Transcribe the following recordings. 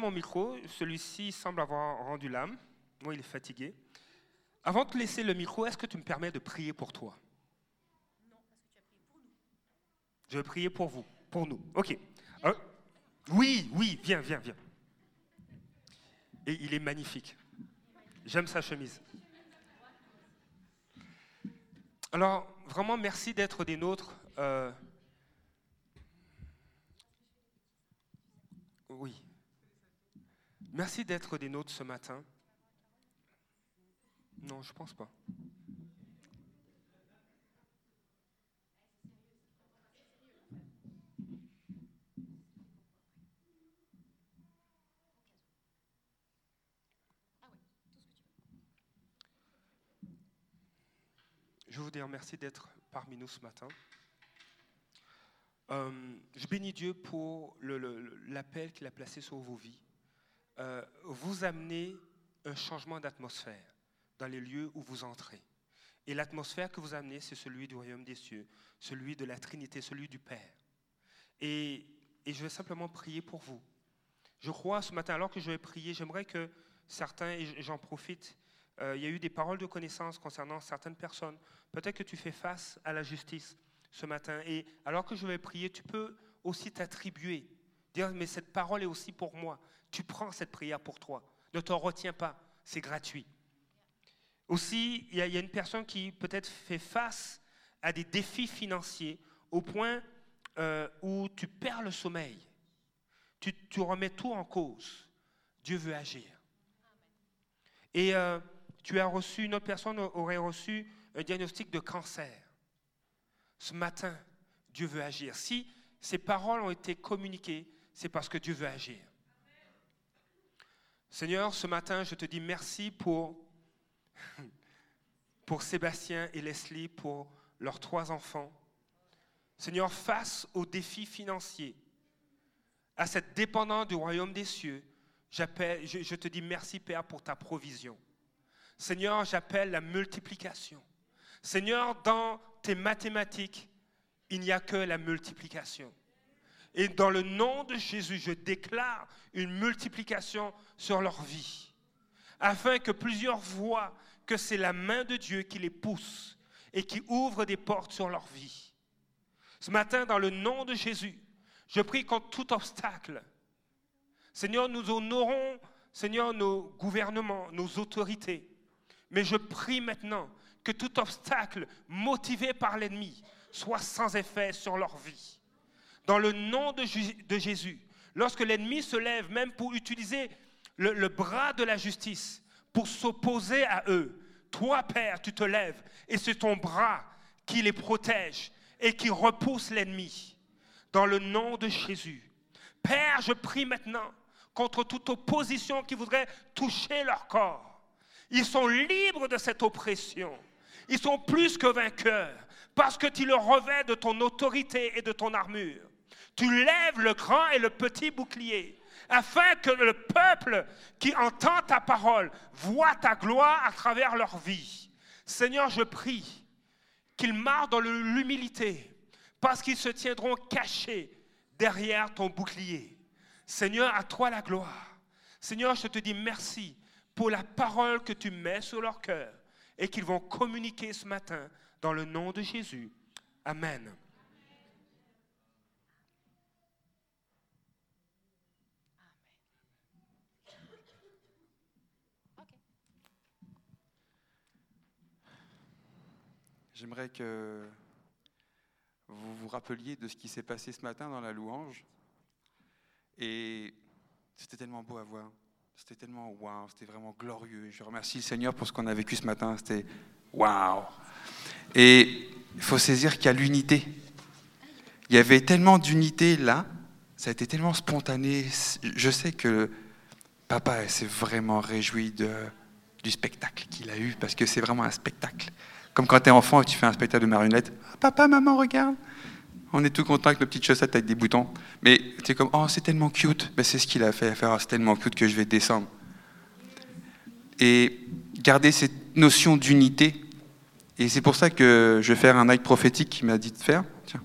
mon micro. Celui-ci semble avoir rendu l'âme. Moi, il est fatigué. Avant de laisser le micro, est-ce que tu me permets de prier pour toi? Non, parce que tu as prié pour nous. Je vais prier pour vous, pour nous. Ok. Euh, oui, oui, viens, viens, viens. Et il est magnifique. J'aime sa chemise. Alors, vraiment, merci d'être des nôtres. Euh, oui. Merci d'être des nôtres ce matin. Non, je ne pense pas. Je vous dire merci d'être parmi nous ce matin. Euh, je bénis Dieu pour l'appel qu'il a placé sur vos vies. Euh, vous amenez un changement d'atmosphère dans les lieux où vous entrez. Et l'atmosphère que vous amenez, c'est celui du royaume des cieux, celui de la Trinité, celui du Père. Et, je vais simplement prier pour vous. Je crois ce matin, alors que je vais prier, j'aimerais que certains, et j'en profite, euh, il y a eu des paroles de connaissance concernant certaines personnes. Peut-être que tu fais face à la justice ce matin. Et alors que je vais prier, tu peux aussi t'attribuer. Dire, mais cette parole est aussi pour moi. Tu prends cette prière pour toi. Ne t'en retiens pas. C'est gratuit. Aussi, il y, a une personne qui peut-être fait face à des défis financiers au point euh, où tu perds le sommeil. Tu, remets tout en cause. Dieu veut agir. Et euh, tu as reçu, une autre personne aurait reçu un diagnostic de cancer. Ce matin, Dieu veut agir. Si ces paroles ont été communiquées, c'est parce que Dieu veut agir. Seigneur, ce matin, je te dis merci pour Sébastien et Leslie, pour leurs trois enfants. Seigneur, face aux défis financiers, à cette dépendance du royaume des cieux, je te dis merci, Père, pour ta provision. Seigneur, j'appelle la multiplication. Seigneur, dans tes mathématiques, il n'y a que la multiplication. Et dans le nom de Jésus, je déclare une multiplication sur leur vie, afin que plusieurs voient que c'est la main de Dieu qui les pousse et qui ouvre des portes sur leur vie. Ce matin, dans le nom de Jésus, je prie contre tout obstacle. Seigneur, nous honorons, Seigneur, nos gouvernements, nos autorités. Mais je prie maintenant que tout obstacle motivé par l'ennemi soit sans effet sur leur vie. Dans le nom de, Jésus, lorsque l'ennemi se lève, même pour utiliser le bras de la justice, pour s'opposer à eux. Toi, Père, tu te lèves et c'est ton bras qui les protège et qui repousse l'ennemi. Dans le nom de Jésus. Père, je prie maintenant contre toute opposition qui voudrait toucher leur corps. Ils sont libres de cette oppression. Ils sont plus que vainqueurs parce que tu leur revêts de ton autorité et de ton armure. Tu lèves le grand et le petit bouclier afin que le peuple qui entend ta parole voit ta gloire à travers leur vie. Seigneur, je prie qu'ils marrent dans l'humilité parce qu'ils se tiendront cachés derrière ton bouclier. Seigneur, à toi la gloire. Seigneur, je te dis merci pour la parole que tu mets sur leur cœur et qu'ils vont communiquer ce matin dans le nom de Jésus. Amen. J'aimerais que vous vous rappeliez de ce qui s'est passé ce matin dans la louange. Et c'était tellement beau à voir. C'était tellement waouh, c'était vraiment glorieux. Je remercie le Seigneur pour ce qu'on a vécu ce matin. C'était waouh. Et il faut saisir qu'il y a l'unité. Il y avait tellement d'unité là. Ça a été tellement spontané. Je sais que papa s'est vraiment réjoui de, du spectacle qu'il a eu parce que c'est vraiment un spectacle. Comme quand tu es enfant et tu fais un spectacle de marionnette. Papa, maman, regarde. On est tout content avec nos petites chaussettes avec des boutons. Mais tu es comme, oh, c'est tellement cute. Ben, c'est ce qu'il a fait. c'est tellement cute que je vais descendre. Et garder cette notion d'unité. Et c'est pour ça que je vais faire un acte prophétique qui m'a dit de faire. Tiens.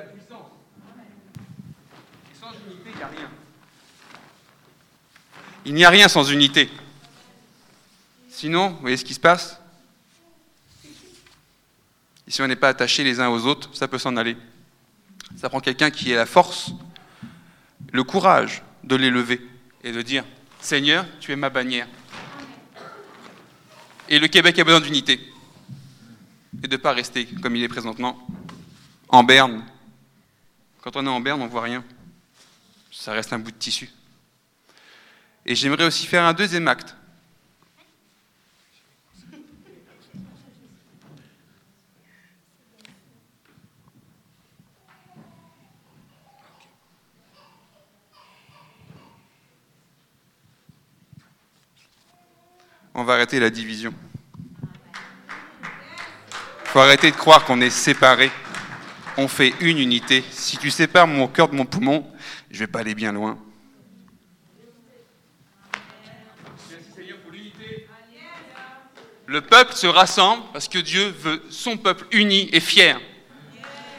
la puissance. Et sans unité, il n'y a rien. Il n'y a rien sans unité. Sinon, vous voyez ce qui se passe? Et si on n'est pas attachés les uns aux autres, ça peut s'en aller. Ça prend quelqu'un qui ait la force, le courage de l'élever et de dire Seigneur, tu es ma bannière. Et le Québec a besoin d'unité. Et de ne pas rester comme il est présentement, en berne. Quand on est en berne, on ne voit rien. Ça reste un bout de tissu. Et j'aimerais aussi faire un deuxième acte. On va arrêter la division. Il faut arrêter de croire qu'on est séparés. On fait une unité. Si tu sépares mon cœur de mon poumon, je ne vais pas aller bien loin. Le peuple se rassemble parce que Dieu veut son peuple uni et fier.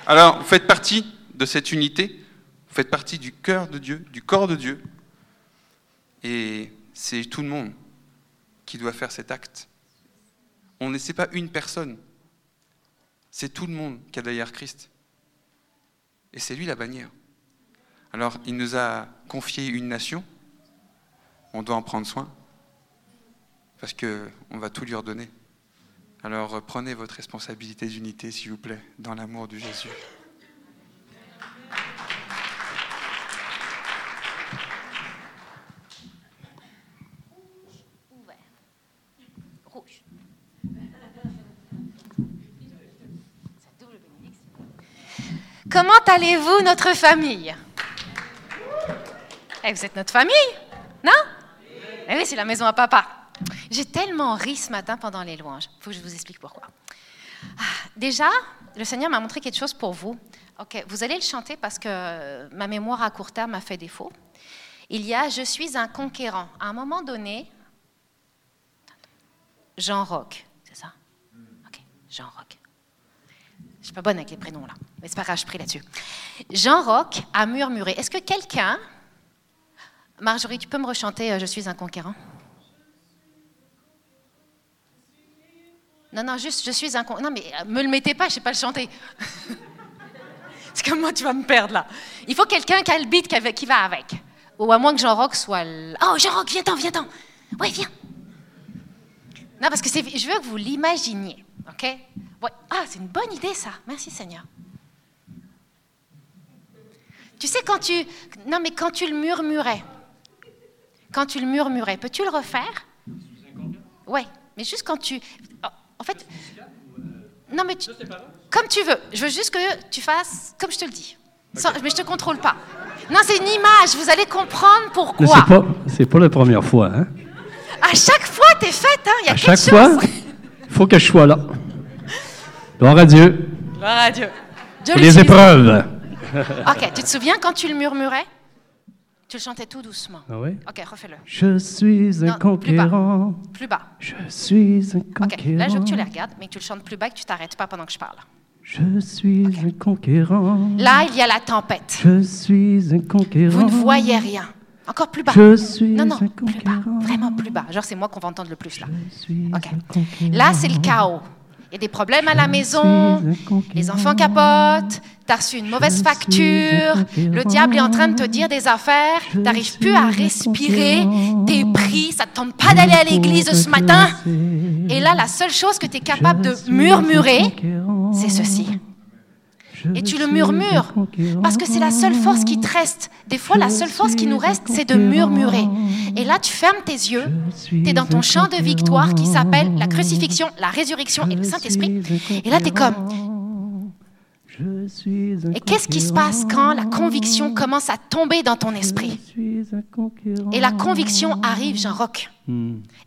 Alors, vous faites partie de cette unité, vous faites partie du cœur de Dieu, du corps de Dieu. Et c'est tout le monde qui doit faire cet acte. On ne sait pas une personne, c'est tout le monde qui a derrière Christ. Et c'est lui la bannière. Alors, il nous a confié une nation, on doit en prendre soin, parce qu'on va tout lui redonner. Alors, prenez votre responsabilité d'unité, s'il vous plaît, dans l'amour de Jésus. Comment allez-vous, notre famille? Eh, Vous êtes notre famille, non? Eh oui, c'est la maison à papa. J'ai tellement ri ce matin pendant les louanges. Il faut que je vous explique pourquoi. Ah, déjà, le Seigneur m'a montré quelque chose pour vous. Ok, vous allez le chanter parce que ma mémoire à court terme m'a fait défaut. Il y a Je suis un conquérant. À un moment donné, Jean Roch, c'est ça? Ok, Jean Roch. Je suis pas bonne avec les prénoms là, mais c'est pas grave, je prie là-dessus. Jean Roch a murmuré. Est-ce que quelqu'un, Marjorie, tu peux me rechanter euh, Je suis un conquérant Non, non, juste je suis un conquérant. Non, mais euh, me le mettez pas, je sais pas le chanter. c'est comme moi, tu vas me perdre là. Il faut quelqu'un qui a le beat qui va avec. Ou à moins que Jean Roch soit. Oh, Jean Roch, viens-t'en, viens-t'en. Oui, viens. Non, parce que je veux que vous l'imaginiez. OK? Ah, c'est une bonne idée ça. Merci Seigneur. Tu sais, quand tu... Non, mais quand tu le murmurais, quand tu le murmurais, peux-tu le refaire? Ouais, mais juste quand tu... En fait... Non, mais comme tu veux. Je veux juste que tu fasses comme je te le dis. Mais je te contrôle pas. Non, c'est une image. Vous allez comprendre pourquoi. C'est pas, c'est pas la première fois. Hein? À chaque fois, tu es faite. Hein? Il y a à quelque chaque fois, il faut que je sois là. Gloire à Dieu. Gloire à Dieu. Dieu les épreuves. ok, tu te souviens quand tu le murmurais? Tu le chantais tout doucement. Ah oui Ok, refais-le. Je suis un conquérant. Plus bas. Je suis un conquérant. Ok, là je veux que tu les regardes, mais que tu le chantes plus bas et que tu t'arrêtes pas pendant que je parle. Je suis un conquérant. Là, il y a la tempête. Je suis un conquérant. Vous ne voyez rien. Encore plus bas. Je suis non, non, un plus bas. Vraiment plus bas. Genre, c'est moi qu'on va entendre le plus là. Je suis Ok. un conquérant. Là, c'est le chaos. Il y a des problèmes à la maison, les enfants capotent, tu as reçu une mauvaise facture, le diable est en train de te dire des affaires, tu n'arrives plus à respirer, t'es pris, ça te tente pas d'aller à l'église ce matin. Et là, la seule chose que tu es capable de murmurer, c'est ceci. Et tu le murmures, parce que c'est la seule force qui te reste. Des fois, la seule force qui nous reste, c'est de murmurer. Et là, tu fermes tes yeux, tu es dans ton champ de victoire qui s'appelle la crucifixion, la résurrection et le Saint-Esprit. Et là, tu es comme... Et qu'est-ce qui se passe quand la conviction commence à tomber dans ton esprit? Et la conviction arrive, Jean Roch.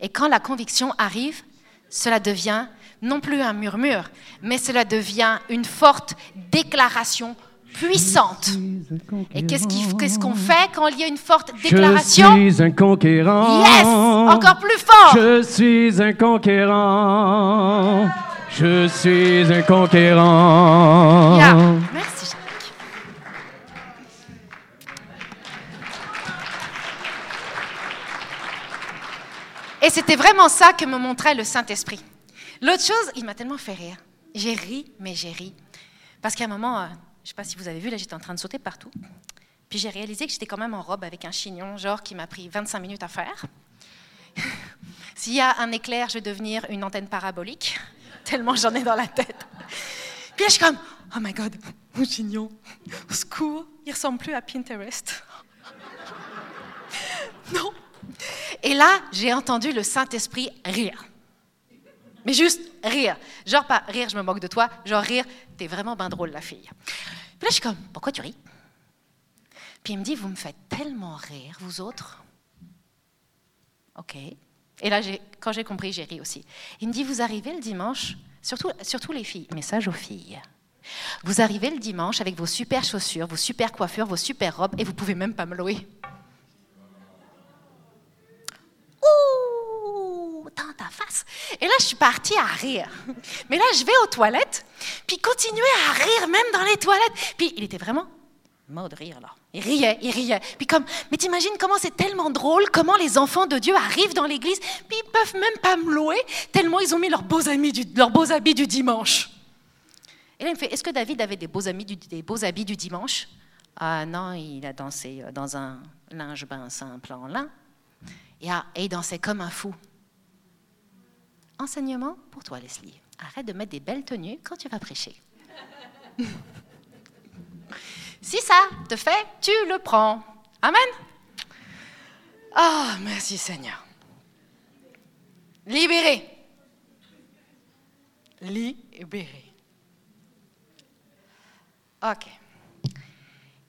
Et quand la conviction arrive, cela devient non plus un murmure, mais cela devient une forte déclaration puissante. Et qu'est-ce qu'on fait quand il y a une forte déclaration Je suis un conquérant. Yes, encore plus fort. Je suis un conquérant. Je suis un conquérant. Merci Jacques. Et c'était vraiment ça que me montrait le Saint-Esprit. L'autre chose, il m'a tellement fait rire. J'ai ri, mais j'ai ri. Parce qu'à un moment, euh, je ne sais pas si vous avez vu, là j'étais en train de sauter partout. Puis j'ai réalisé que j'étais quand même en robe avec un chignon, genre qui m'a pris 25 minutes à faire. S'il y a un éclair, je vais devenir une antenne parabolique, tellement j'en ai dans la tête. Puis je suis comme, oh my god, mon chignon, au secours, il ressemble plus à Pinterest. non. Et là, j'ai entendu le Saint-Esprit rire. Mais juste rire. Genre pas rire, je me moque de toi, genre rire, t'es vraiment bien drôle la fille. Puis là, je suis comme, pourquoi tu ris? Puis il me dit, vous me faites tellement rire, vous autres. Ok. Et là, quand j'ai compris, j'ai ri aussi. Il me dit, vous arrivez le dimanche, surtout, surtout les filles, message aux filles. Vous arrivez le dimanche avec vos super chaussures, vos super coiffures, vos super robes, et vous pouvez même pas me louer. Ouh, dans ta Et là, je suis partie à rire. Mais là, je vais aux toilettes, puis continuer à rire même dans les toilettes. Puis il était vraiment mort de rire là. Il riait, il riait. Puis comme, mais t'imagines comment c'est tellement drôle, comment les enfants de Dieu arrivent dans l'église, puis ils peuvent même pas me louer, tellement ils ont mis leurs beaux, habits du dimanche. Et là, il me fait, est-ce que David avait des beaux, habits du dimanche? Ah non, il a dansé euh, dans un linge bain simple en lin. Et, ah, et il dansait comme un fou. Enseignement pour toi, Leslie. Arrête de mettre des belles tenues quand tu vas prêcher. si ça te fait, tu le prends. Amen. Ah, merci Seigneur. Libéré. Libéré. OK.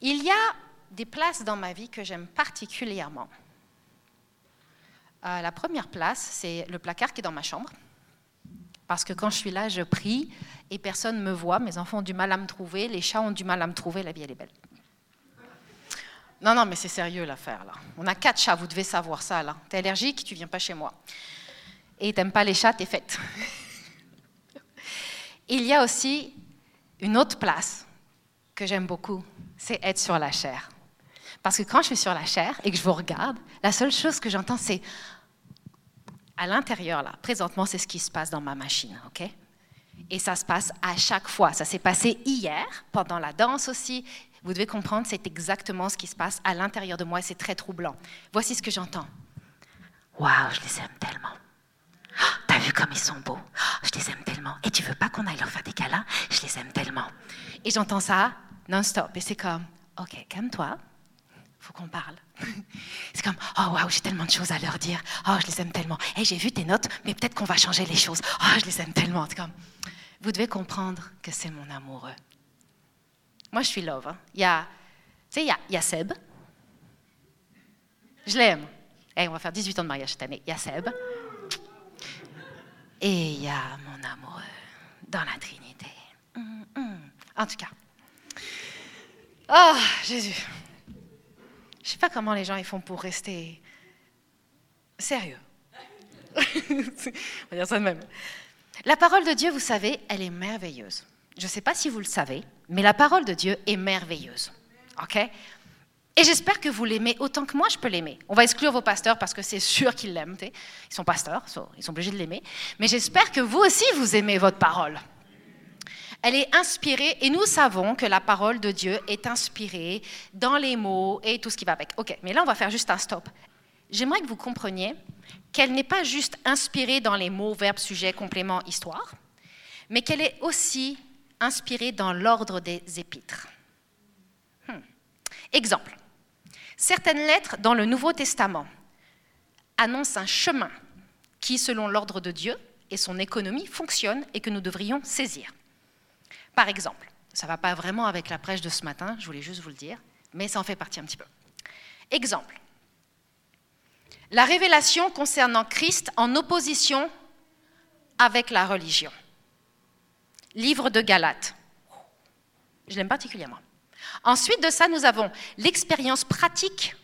Il y a des places dans ma vie que j'aime particulièrement. Euh, la première place, c'est le placard qui est dans ma chambre. Parce que quand je suis là, je prie et personne ne me voit. Mes enfants ont du mal à me trouver, les chats ont du mal à me trouver, la vie, elle est belle. Non, non, mais c'est sérieux l'affaire, là. On a quatre chats, vous devez savoir ça, là. T'es allergique, tu viens pas chez moi. Et t'aimes pas les chats, t'es faite. Il y a aussi une autre place que j'aime beaucoup, c'est être sur la chair. Parce que quand je suis sur la chair et que je vous regarde, la seule chose que j'entends, c'est à l'intérieur, là, présentement, c'est ce qui se passe dans ma machine, OK? Et ça se passe à chaque fois. Ça s'est passé hier, pendant la danse aussi. Vous devez comprendre, c'est exactement ce qui se passe à l'intérieur de moi c'est très troublant. Voici ce que j'entends. Waouh, je les aime tellement. Oh, T'as vu comme ils sont beaux oh, Je les aime tellement. Et tu veux pas qu'on aille leur faire des câlins? Je les aime tellement. Et j'entends ça non-stop. Et c'est comme, OK, calme-toi, faut qu'on parle. c'est comme, oh waouh, j'ai tellement de choses à leur dire. Oh, je les aime tellement. Et j'ai vu tes notes, mais peut-être qu'on va changer les choses. Oh, je les aime tellement. C'est comme, vous devez comprendre que c'est mon amoureux. Moi, je suis love. Hein. Il y a, tu sais, il y a, Seb. Je l'aime. Et on va faire 18 ans de mariage cette année. Il y a Seb. Et il y a mon amoureux dans la Trinité. Hum, hum. En tout cas, Oh, Jésus. Je sais pas comment les gens ils font pour rester sérieux. On va dire ça de même. La parole de Dieu, vous savez, elle est merveilleuse. Je ne sais pas si vous le savez, mais la parole de Dieu est merveilleuse. OK? Et j'espère que vous l'aimez autant que moi je peux l'aimer. On va exclure vos pasteurs parce que c'est sûr qu'ils l'aiment. Ils sont pasteurs, ils sont obligés de l'aimer. Mais j'espère que vous aussi, vous aimez votre parole. Elle est inspirée, et nous savons que la parole de Dieu est inspirée dans les mots et tout ce qui va avec. Ok, mais là, on va faire juste un stop. J'aimerais que vous compreniez qu'elle n'est pas juste inspirée dans les mots, verbes, sujets, compléments, histoire, mais qu'elle est aussi inspirée dans l'ordre des épîtres. Hmm. Exemple. Certaines lettres dans le Nouveau Testament annoncent un chemin qui, selon l'ordre de Dieu et son économie, fonctionne et que nous devrions saisir. Par exemple, ça ne va pas vraiment avec la prêche de ce matin, je voulais juste vous le dire, mais ça en fait partie un petit peu. Exemple, la révélation concernant Christ en opposition avec la religion. Livre de Galates. Je l'aime particulièrement. Ensuite de ça, nous avons l'expérience pratique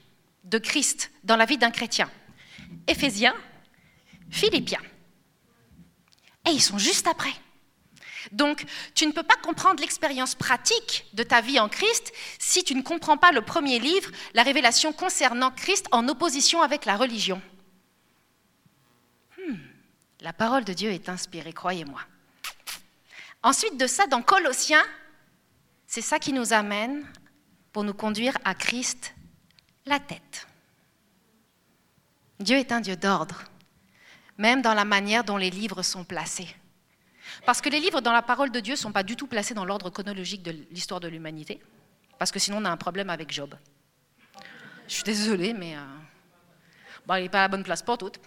de Christ dans la vie d'un chrétien. Éphésiens, Philippiens. Et ils sont juste après. Donc, tu ne peux pas comprendre l'expérience pratique de ta vie en Christ si tu ne comprends pas le premier livre, la révélation concernant Christ en opposition avec la religion. La parole de Dieu est inspirée, croyez-moi. Ensuite de ça, dans Colossiens, c'est ça qui nous amène pour nous conduire à Christ, la tête. Dieu est un Dieu d'ordre, même dans la manière dont les livres sont placés. Parce que les livres dans la parole de Dieu ne sont pas du tout placés dans l'ordre chronologique de l'histoire de l'humanité, parce que sinon on a un problème avec Job. Je suis désolée, mais euh, bon, il n'est pas à la bonne place pour toutes.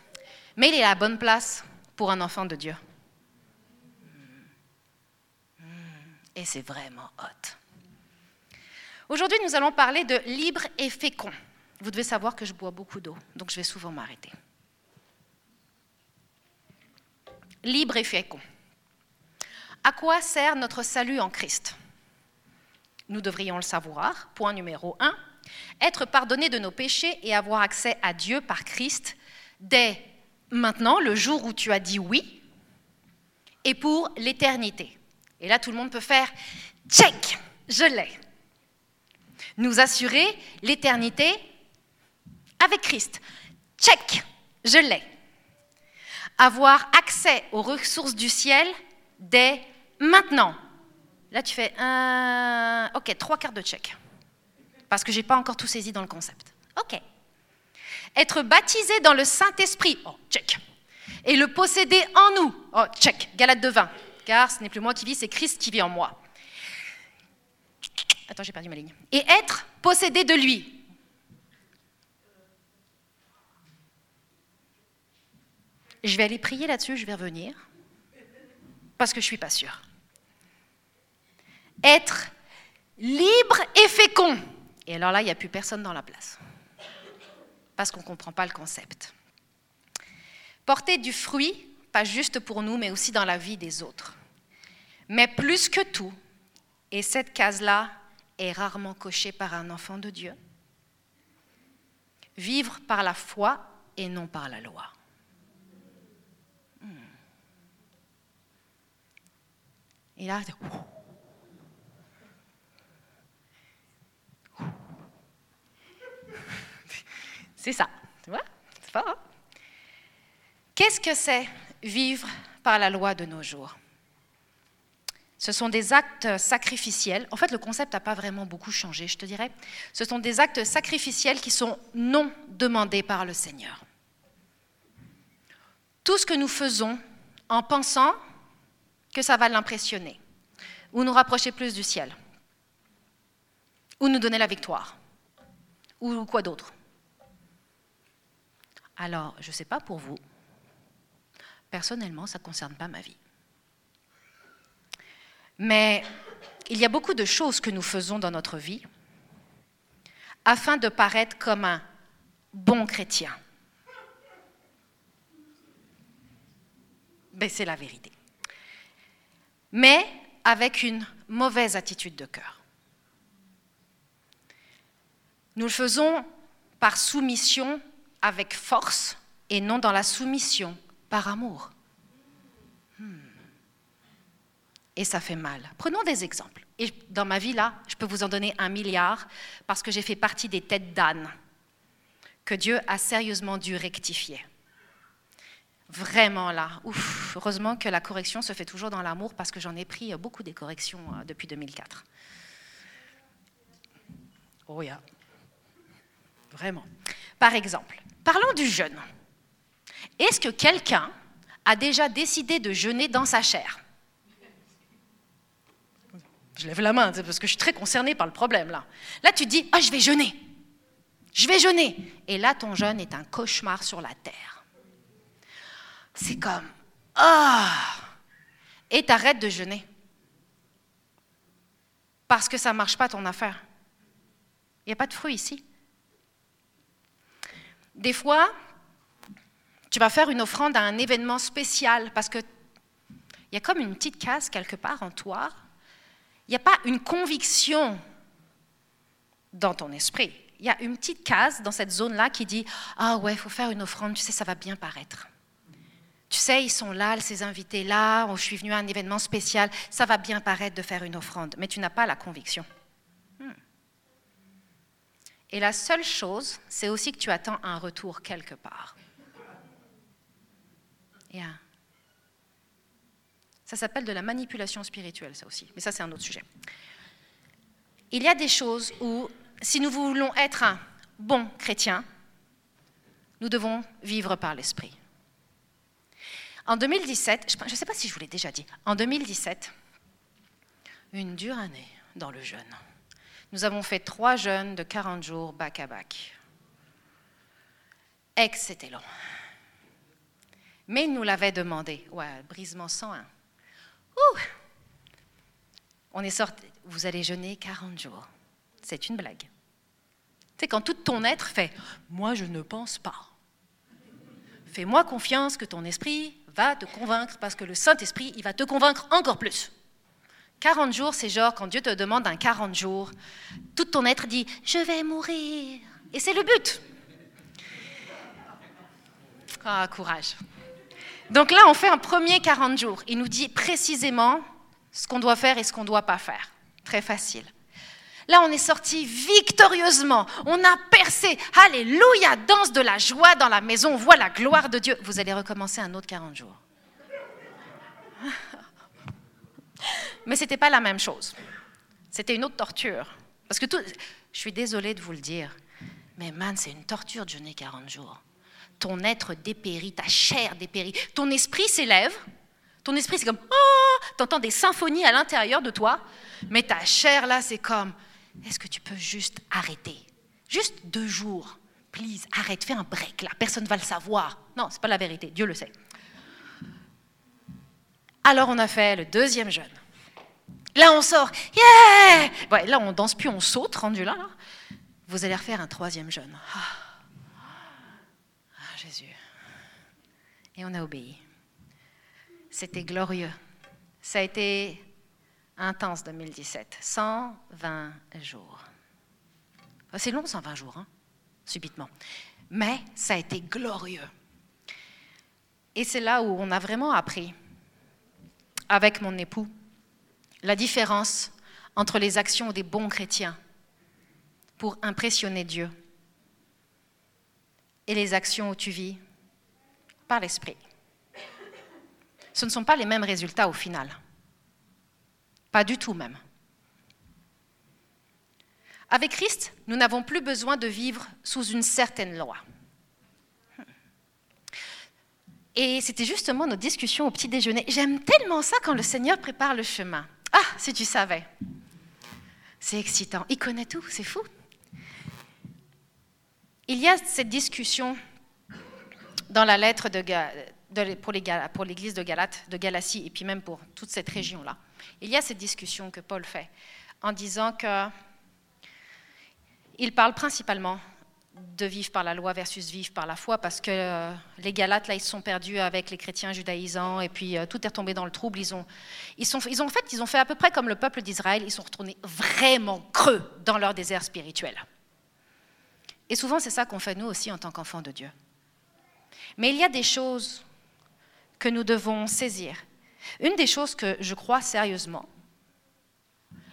Mais il est à la bonne place pour un enfant de Dieu. Et c'est vraiment hot. Aujourd'hui, nous allons parler de libre et fécond. Vous devez savoir que je bois beaucoup d'eau, donc je vais souvent m'arrêter. Libre et fécond. À quoi sert notre salut en Christ? Nous devrions le savoir. Point numéro un. Être pardonné de nos péchés et avoir accès à Dieu par Christ dès maintenant, le jour où tu as dit oui, et pour l'éternité. Et là, tout le monde peut faire check, je l'ai. Nous assurer l'éternité avec Christ. Check, je l'ai. Avoir accès aux ressources du ciel dès maintenant. Là, tu fais un. Ok, trois quarts de check. Parce que je n'ai pas encore tout saisi dans le concept. Ok. Être baptisé dans le Saint-Esprit. Oh, check. Et le posséder en nous. Oh, check. Galate de vin. Car ce n'est plus moi qui vis, c'est Christ qui vit en moi. Attends, j'ai perdu ma ligne. Et être possédé de lui. Je vais aller prier là-dessus, je vais revenir, parce que je ne suis pas sûre. Être libre et fécond. Et alors là, il n'y a plus personne dans la place, parce qu'on ne comprend pas le concept. Porter du fruit, pas juste pour nous, mais aussi dans la vie des autres. Mais plus que tout, et cette case-là est rarement cochée par un enfant de Dieu, vivre par la foi et non par la loi. Et là, c'est ça, tu vois? C'est pas hein? Qu'est-ce que c'est vivre par la loi de nos jours? Ce sont des actes sacrificiels. En fait, le concept n'a pas vraiment beaucoup changé, je te dirais. Ce sont des actes sacrificiels qui sont non demandés par le Seigneur. Tout ce que nous faisons en pensant que ça va l'impressionner, ou nous rapprocher plus du ciel, ou nous donner la victoire, ou quoi d'autre. Alors, je ne sais pas pour vous, personnellement, ça ne concerne pas ma vie. Mais il y a beaucoup de choses que nous faisons dans notre vie afin de paraître comme un bon chrétien. Ben, c'est la vérité mais avec une mauvaise attitude de cœur. Nous le faisons par soumission avec force et non dans la soumission par amour. Hmm. Et ça fait mal. Prenons des exemples. Et dans ma vie, là, je peux vous en donner un milliard parce que j'ai fait partie des têtes d'âne que Dieu a sérieusement dû rectifier. Vraiment là. Heureusement que la correction se fait toujours dans l'amour parce que j'en ai pris beaucoup des corrections euh, depuis 2004. Oh yeah. Vraiment. Par exemple, parlons du jeûne. Est-ce que quelqu'un a déjà décidé de jeûner dans sa chair? Je lève la main parce que je suis très concernée par le problème là. Là, tu dis, ah, je vais jeûner. Je vais jeûner. Et là, ton jeûne est un cauchemar sur la terre c'est comme Ah Et t'arrêtes de jeûner. Parce que ça ne marche pas ton affaire. Il n'y a pas de fruits ici? Des fois, tu vas faire une offrande à un événement spécial parce que il y a comme une petite case quelque part en toi. Il n'y a pas une conviction dans ton esprit. Il y a une petite case dans cette zone-là qui dit Ah ouais, il faut faire une offrande, tu sais, ça va bien paraître. Tu sais, ils sont là, ces invités-là, je suis venu à un événement spécial, ça va bien paraître de faire une offrande, mais tu n'as pas la conviction. Et la seule chose, c'est aussi que tu attends un retour quelque part. Ça s'appelle de la manipulation spirituelle, ça aussi. Mais ça, c'est un autre sujet. Il y a des choses où, si nous voulons être un bon chrétien, nous devons vivre par l'esprit. En 2017, je ne sais pas si je vous l'ai déjà dit, en 2017, une dure année dans le jeûne. Nous avons fait trois jeûnes de 40 jours back à back. Ex, c'était long. Mais il nous l'avait demandé. Ouais, brisement 101. Ouh On est sorti. Vous allez jeûner 40 jours. C'est une blague. C'est quand tout ton être fait Moi, je ne pense pas. Fais-moi confiance que ton esprit va te convaincre parce que le Saint-Esprit, il va te convaincre encore plus. 40 jours, c'est genre quand Dieu te demande un 40 jours, tout ton être dit Je vais mourir. Et c'est le but. Ah, courage. Donc là, on fait un premier 40 jours. Il nous dit précisément ce qu'on doit faire et ce qu'on ne doit pas faire. Très facile. Là, on est sorti victorieusement. On a percé. Alléluia, danse de la joie dans la maison. On voit la gloire de Dieu. Vous allez recommencer un autre 40 jours. Mais ce n'était pas la même chose. C'était une autre torture. Parce que tout, je suis désolée de vous le dire, mais man, c'est une torture de jeûner 40 jours. Ton être dépérit, ta chair dépérit, ton esprit s'élève. Ton esprit, c'est comme, oh, t'entends des symphonies à l'intérieur de toi, mais ta chair, là, c'est comme, est-ce que tu peux juste arrêter? Juste deux jours, please, arrête, fais un break, là, personne ne va le savoir. Non, c'est pas la vérité, Dieu le sait. Alors on a fait le deuxième jeûne. Là, on sort. Yeah Là, on danse plus, on saute, rendu là. Vous allez refaire un troisième jeûne. Ah. ah, Jésus. Et on a obéi. C'était glorieux. Ça a été intense 2017. 120 jours. Ah, c'est long, 120 jours, hein, subitement. Mais ça a été glorieux. Et c'est là où on a vraiment appris avec mon époux la différence entre les actions des bons chrétiens pour impressionner Dieu et les actions où tu vis par l'Esprit. Ce ne sont pas les mêmes résultats au final. Pas du tout même. Avec Christ, nous n'avons plus besoin de vivre sous une certaine loi. Et c'était justement notre discussion au petit déjeuner. J'aime tellement ça quand le Seigneur prépare le chemin. Ah, si tu savais. C'est excitant. Il connaît tout, c'est fou. Il y a cette discussion dans la lettre pour l'église de Galate, de Galatie, et puis même pour toute cette région-là. Il y a cette discussion que Paul fait en disant que il parle principalement de vivre par la loi versus vivre par la foi, parce que euh, les Galates, là, ils se sont perdus avec les chrétiens judaïsants, et puis euh, tout est retombé dans le trouble. Ils ont, ils, ils ont, en fait, ils ont fait à peu près comme le peuple d'Israël, ils sont retournés vraiment creux dans leur désert spirituel. Et souvent, c'est ça qu'on fait nous aussi en tant qu'enfants de Dieu. Mais il y a des choses que nous devons saisir. Une des choses que je crois sérieusement,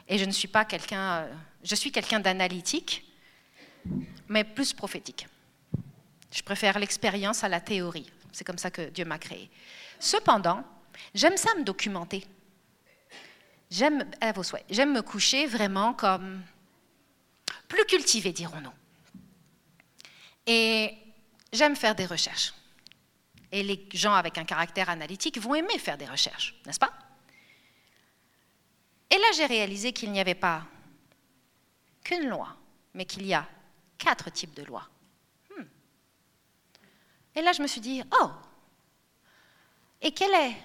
et je ne suis pas quelqu'un, euh, je suis quelqu'un d'analytique, mais plus prophétique. Je préfère l'expérience à la théorie. C'est comme ça que Dieu m'a créé. Cependant, j'aime ça me documenter. J'aime, à vos souhaits, j'aime me coucher vraiment comme plus cultivé, dirons-nous. Et j'aime faire des recherches. Et les gens avec un caractère analytique vont aimer faire des recherches, n'est-ce pas? Et là, j'ai réalisé qu'il n'y avait pas qu'une loi, mais qu'il y a quatre types de lois. Hmm. Et là, je me suis dit, oh, et quel est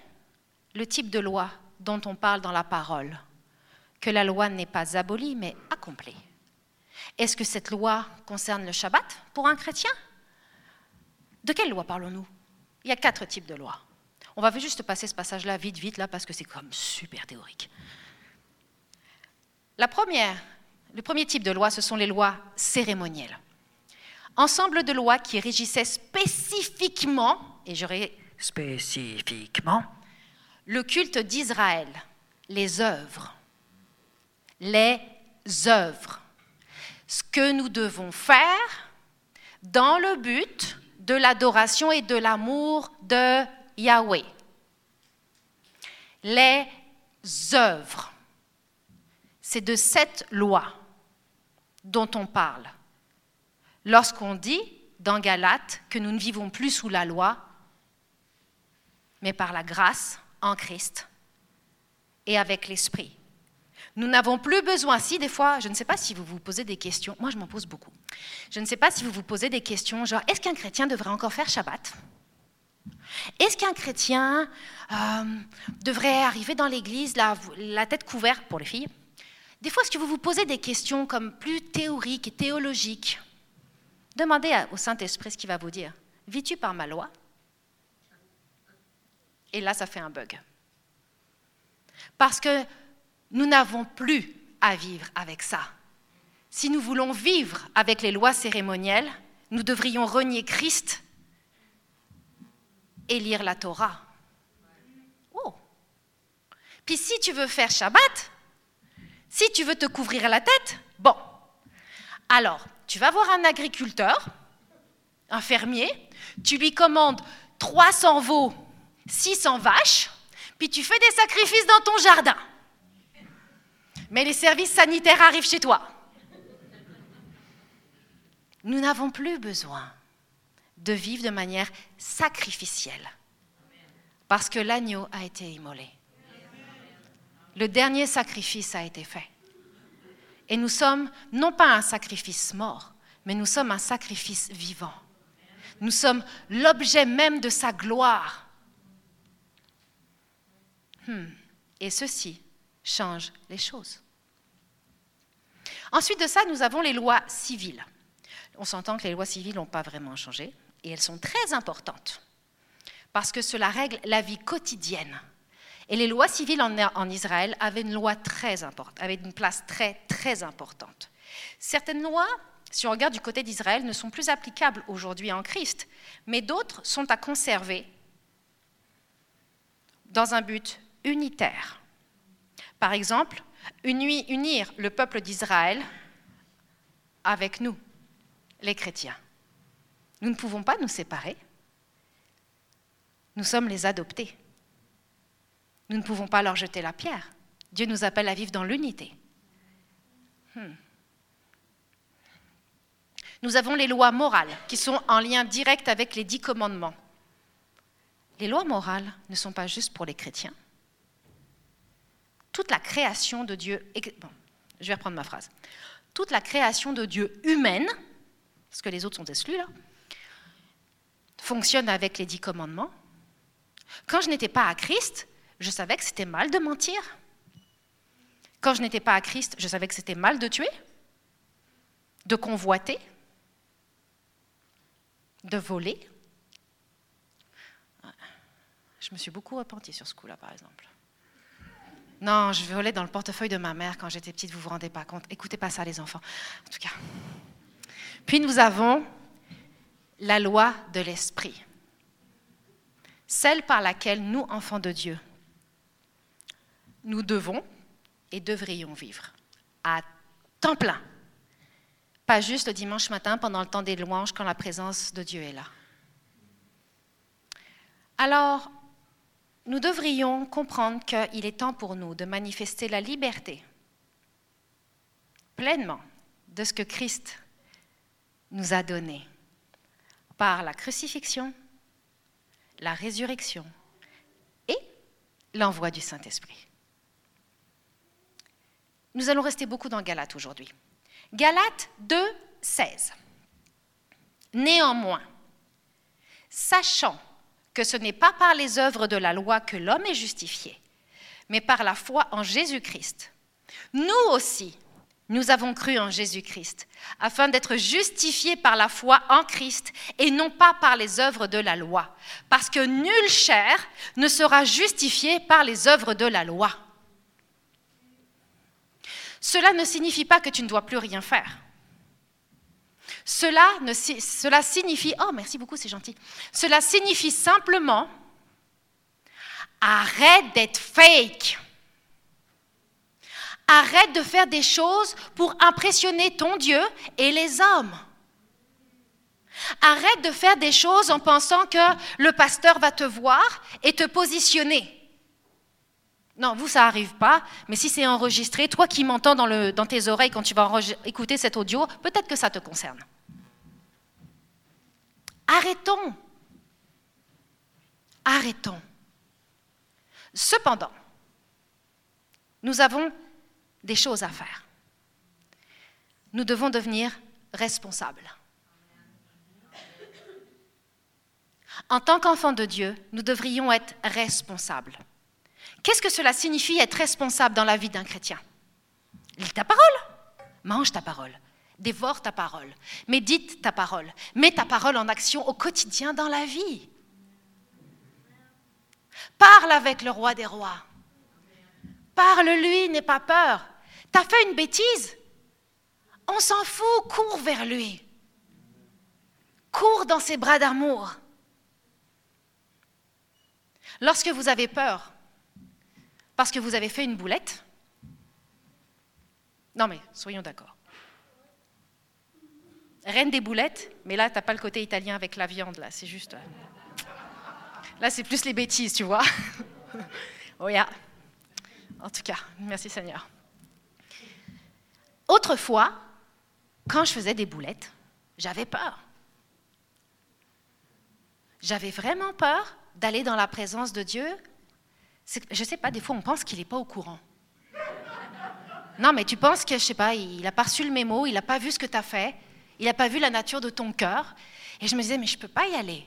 le type de loi dont on parle dans la parole Que la loi n'est pas abolie, mais accomplie? Est-ce que cette loi concerne le Shabbat pour un chrétien? De quelle loi parlons-nous? Il y a quatre types de lois. On va juste passer ce passage-là vite, vite, là, parce que c'est comme super théorique. La première, le premier type de loi, ce sont les lois cérémonielles. Ensemble de lois qui régissaient spécifiquement, et j'aurais spécifiquement, le culte d'Israël, les œuvres. Les œuvres. Ce que nous devons faire dans le but de l'adoration et de l'amour de Yahweh. Les œuvres. C'est de cette loi dont on parle. Lorsqu'on dit dans Galates que nous ne vivons plus sous la loi, mais par la grâce en Christ et avec l'Esprit. Nous n'avons plus besoin, si des fois, je ne sais pas si vous vous posez des questions, moi je m'en pose beaucoup, je ne sais pas si vous vous posez des questions, genre, est-ce qu'un chrétien devrait encore faire Shabbat? Est-ce qu'un chrétien euh, devrait arriver dans l'église la tête couverte pour les filles? Des fois, est-ce que vous vous posez des questions comme plus théoriques et théologiques? Demandez au Saint-Esprit ce qu'il va vous dire. Vis-tu par ma loi? Et là, ça fait un bug. Parce que nous n'avons plus à vivre avec ça. Si nous voulons vivre avec les lois cérémonielles, nous devrions renier Christ et lire la Torah. Oh. Puis si tu veux faire Shabbat, si tu veux te couvrir la tête, bon. Alors, tu vas voir un agriculteur, un fermier, tu lui commandes 300 veaux, 600 vaches, puis tu fais des sacrifices dans ton jardin. Mais les services sanitaires arrivent chez toi. Nous n'avons plus besoin de vivre de manière sacrificielle parce que l'agneau a été immolé. Le dernier sacrifice a été fait. Et nous sommes non pas un sacrifice mort, mais nous sommes un sacrifice vivant. Nous sommes l'objet même de sa gloire. Hmm. Et ceci change les choses. Ensuite de ça, nous avons les lois civiles. On s'entend que les lois civiles n'ont pas vraiment changé et elles sont très importantes parce que cela règle la vie quotidienne. Et les lois civiles en, Israël avaient une loi très importante, avaient une place très très importante. Certaines lois, si on regarde du côté d'Israël, ne sont plus applicables aujourd'hui en Christ, mais d'autres sont à conserver dans un but unitaire. Par exemple, unir le peuple d'Israël avec nous, les chrétiens. Nous ne pouvons pas nous séparer. Nous sommes les adoptés. Nous ne pouvons pas leur jeter la pierre. Dieu nous appelle à vivre dans l'unité. Hmm. Nous avons les lois morales qui sont en lien direct avec les dix commandements. Les lois morales ne sont pas juste pour les chrétiens toute la création de Dieu, bon, je vais reprendre ma phrase, toute la création de Dieu humaine, parce que les autres sont exclus là, fonctionne avec les dix commandements. Quand je n'étais pas à Christ, je savais que c'était mal de mentir. Quand je n'étais pas à Christ, je savais que c'était mal de tuer, de convoiter, de voler. Je me suis beaucoup repentie sur ce coup-là, par exemple. Non, je volais dans le portefeuille de ma mère quand j'étais petite, vous vous rendez pas compte. Écoutez pas ça, les enfants. En tout cas. Puis nous avons la loi de l'esprit, celle par laquelle nous, enfants de Dieu, nous devons et devrions vivre à temps plein. Pas juste le dimanche matin pendant le temps des louanges quand la présence de Dieu est là. Alors, nous devrions comprendre qu'il est temps pour nous de manifester la liberté pleinement de ce que Christ nous a donné par la crucifixion, la résurrection et l'envoi du Saint-Esprit. Nous allons rester beaucoup dans Galates aujourd'hui. Galates 2, 16. Néanmoins, sachant que ce n'est pas par les œuvres de la loi que l'homme est justifié, mais par la foi en Jésus-Christ. Nous aussi, nous avons cru en Jésus-Christ, afin d'être justifiés par la foi en Christ et non pas par les œuvres de la loi, parce que nulle chair ne sera justifiée par les œuvres de la loi. Cela ne signifie pas que tu ne dois plus rien faire. Cela, ne, cela signifie, oh merci beaucoup, c'est gentil, cela signifie simplement, arrête d'être fake. Arrête de faire des choses pour impressionner ton Dieu et les hommes. Arrête de faire des choses en pensant que le pasteur va te voir et te positionner. Non, vous, ça n'arrive pas, mais si c'est enregistré, toi qui m'entends dans, dans tes oreilles quand tu vas écouter cet audio, peut-être que ça te concerne. Arrêtons. Arrêtons. Cependant, nous avons des choses à faire. Nous devons devenir responsables. En tant qu'enfants de Dieu, nous devrions être responsables. Qu'est-ce que cela signifie être responsable dans la vie d'un chrétien? Lis ta parole, mange ta parole, dévore ta parole, médite ta parole, mets ta parole en action au quotidien dans la vie. Parle avec le roi des rois. Parle-lui, n'aie pas peur. T'as fait une bêtise? On s'en fout, cours vers lui. Cours dans ses bras d'amour. Lorsque vous avez peur, parce que vous avez fait une boulette, non mais soyons d'accord. Reine des boulettes, mais là, t'as pas le côté italien avec la viande, là, c'est juste. euh, Là, c'est plus les bêtises, tu vois. oh, yeah. En tout cas, merci Seigneur. Autrefois, quand je faisais des boulettes, j'avais peur. J'avais vraiment peur d'aller dans la présence de Dieu. Je sais pas, des fois on pense qu'il n'est pas au courant. Non, mais tu penses que, je sais pas, il n'a pas reçu le mémo, il n'a pas vu ce que tu as fait, il n'a pas vu la nature de ton cœur. Et je me disais, mais je ne peux pas y aller.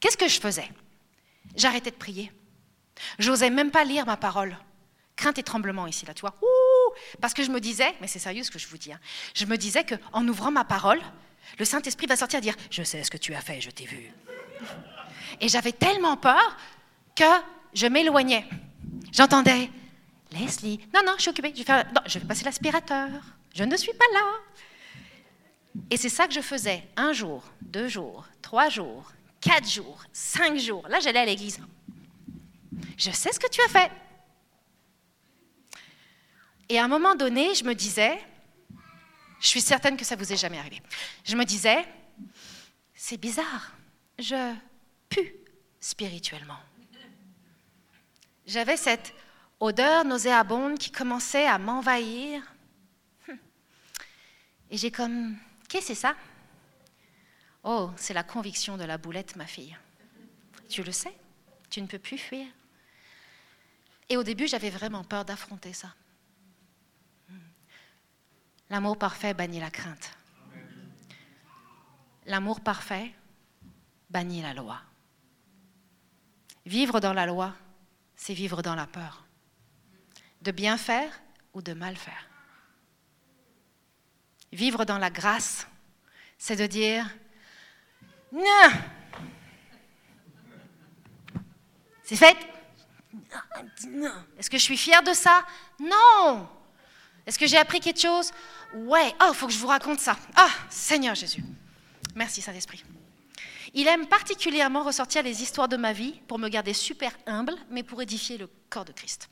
Qu'est-ce que je faisais? J'arrêtais de prier. J'osais même pas lire ma parole. Crainte et tremblement ici, là, tu vois. Parce que je me disais, mais c'est sérieux ce que je vous dis, hein, je me disais qu'en ouvrant ma parole, le Saint-Esprit va sortir dire Je sais ce que tu as fait, je t'ai vu. Et j'avais tellement peur que je m'éloignais. J'entendais Leslie, non, non, je suis occupée, je vais, passer l'aspirateur, je ne suis pas là. Et c'est ça que je faisais un jour, deux jours, trois jours, quatre jours, cinq jours. Là, j'allais à l'église. Je sais ce que tu as fait. Et à un moment donné, je me disais, je suis certaine que ça vous est jamais arrivé. Je me disais, c'est bizarre, je pue spirituellement. J'avais cette odeur nauséabonde qui commençait à m'envahir. Et j'ai comme, qu'est-ce que c'est ça? Oh, c'est la conviction de la boulette, ma fille. Tu le sais, tu ne peux plus fuir. Et au début, j'avais vraiment peur d'affronter ça. L'amour parfait bannit la crainte. L'amour parfait bannit la loi. Vivre dans la loi, c'est vivre dans la peur. De bien faire ou de mal faire. Vivre dans la grâce, c'est de dire non. C'est fait. Est-ce que je suis fière de ça? Non. Est-ce que j'ai appris quelque chose? Ouais. Oh, il faut que je vous raconte ça. Ah, Seigneur Jésus. Merci Saint-Esprit. Il aime particulièrement ressortir les histoires de ma vie pour me garder super humble, mais pour édifier le corps de Christ.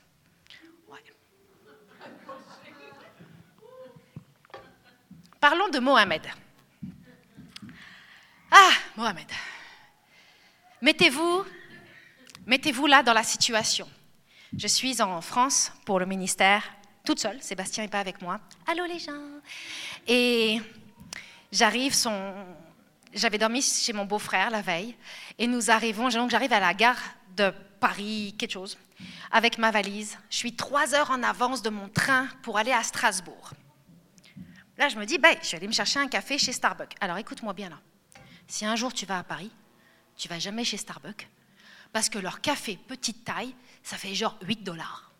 Parlons de Mohamed. Ah, Mohamed. Mettez-vous, mettez-vous là dans la situation. Je suis en France pour le ministère, toute seule. Sébastien n'est pas avec moi. Allô les gens. Et j'arrive, son... j'avais dormi chez mon beau-frère la veille, et nous arrivons, j'arrive à la gare de Paris, quelque chose, avec ma valise. Je suis trois heures en avance de mon train pour aller à Strasbourg. Là, je me dis, ben, je vais aller me chercher un café chez Starbucks. Alors écoute-moi bien là. Si un jour tu vas à Paris, tu vas jamais chez Starbucks, parce que leur café petite taille, ça fait genre 8 dollars.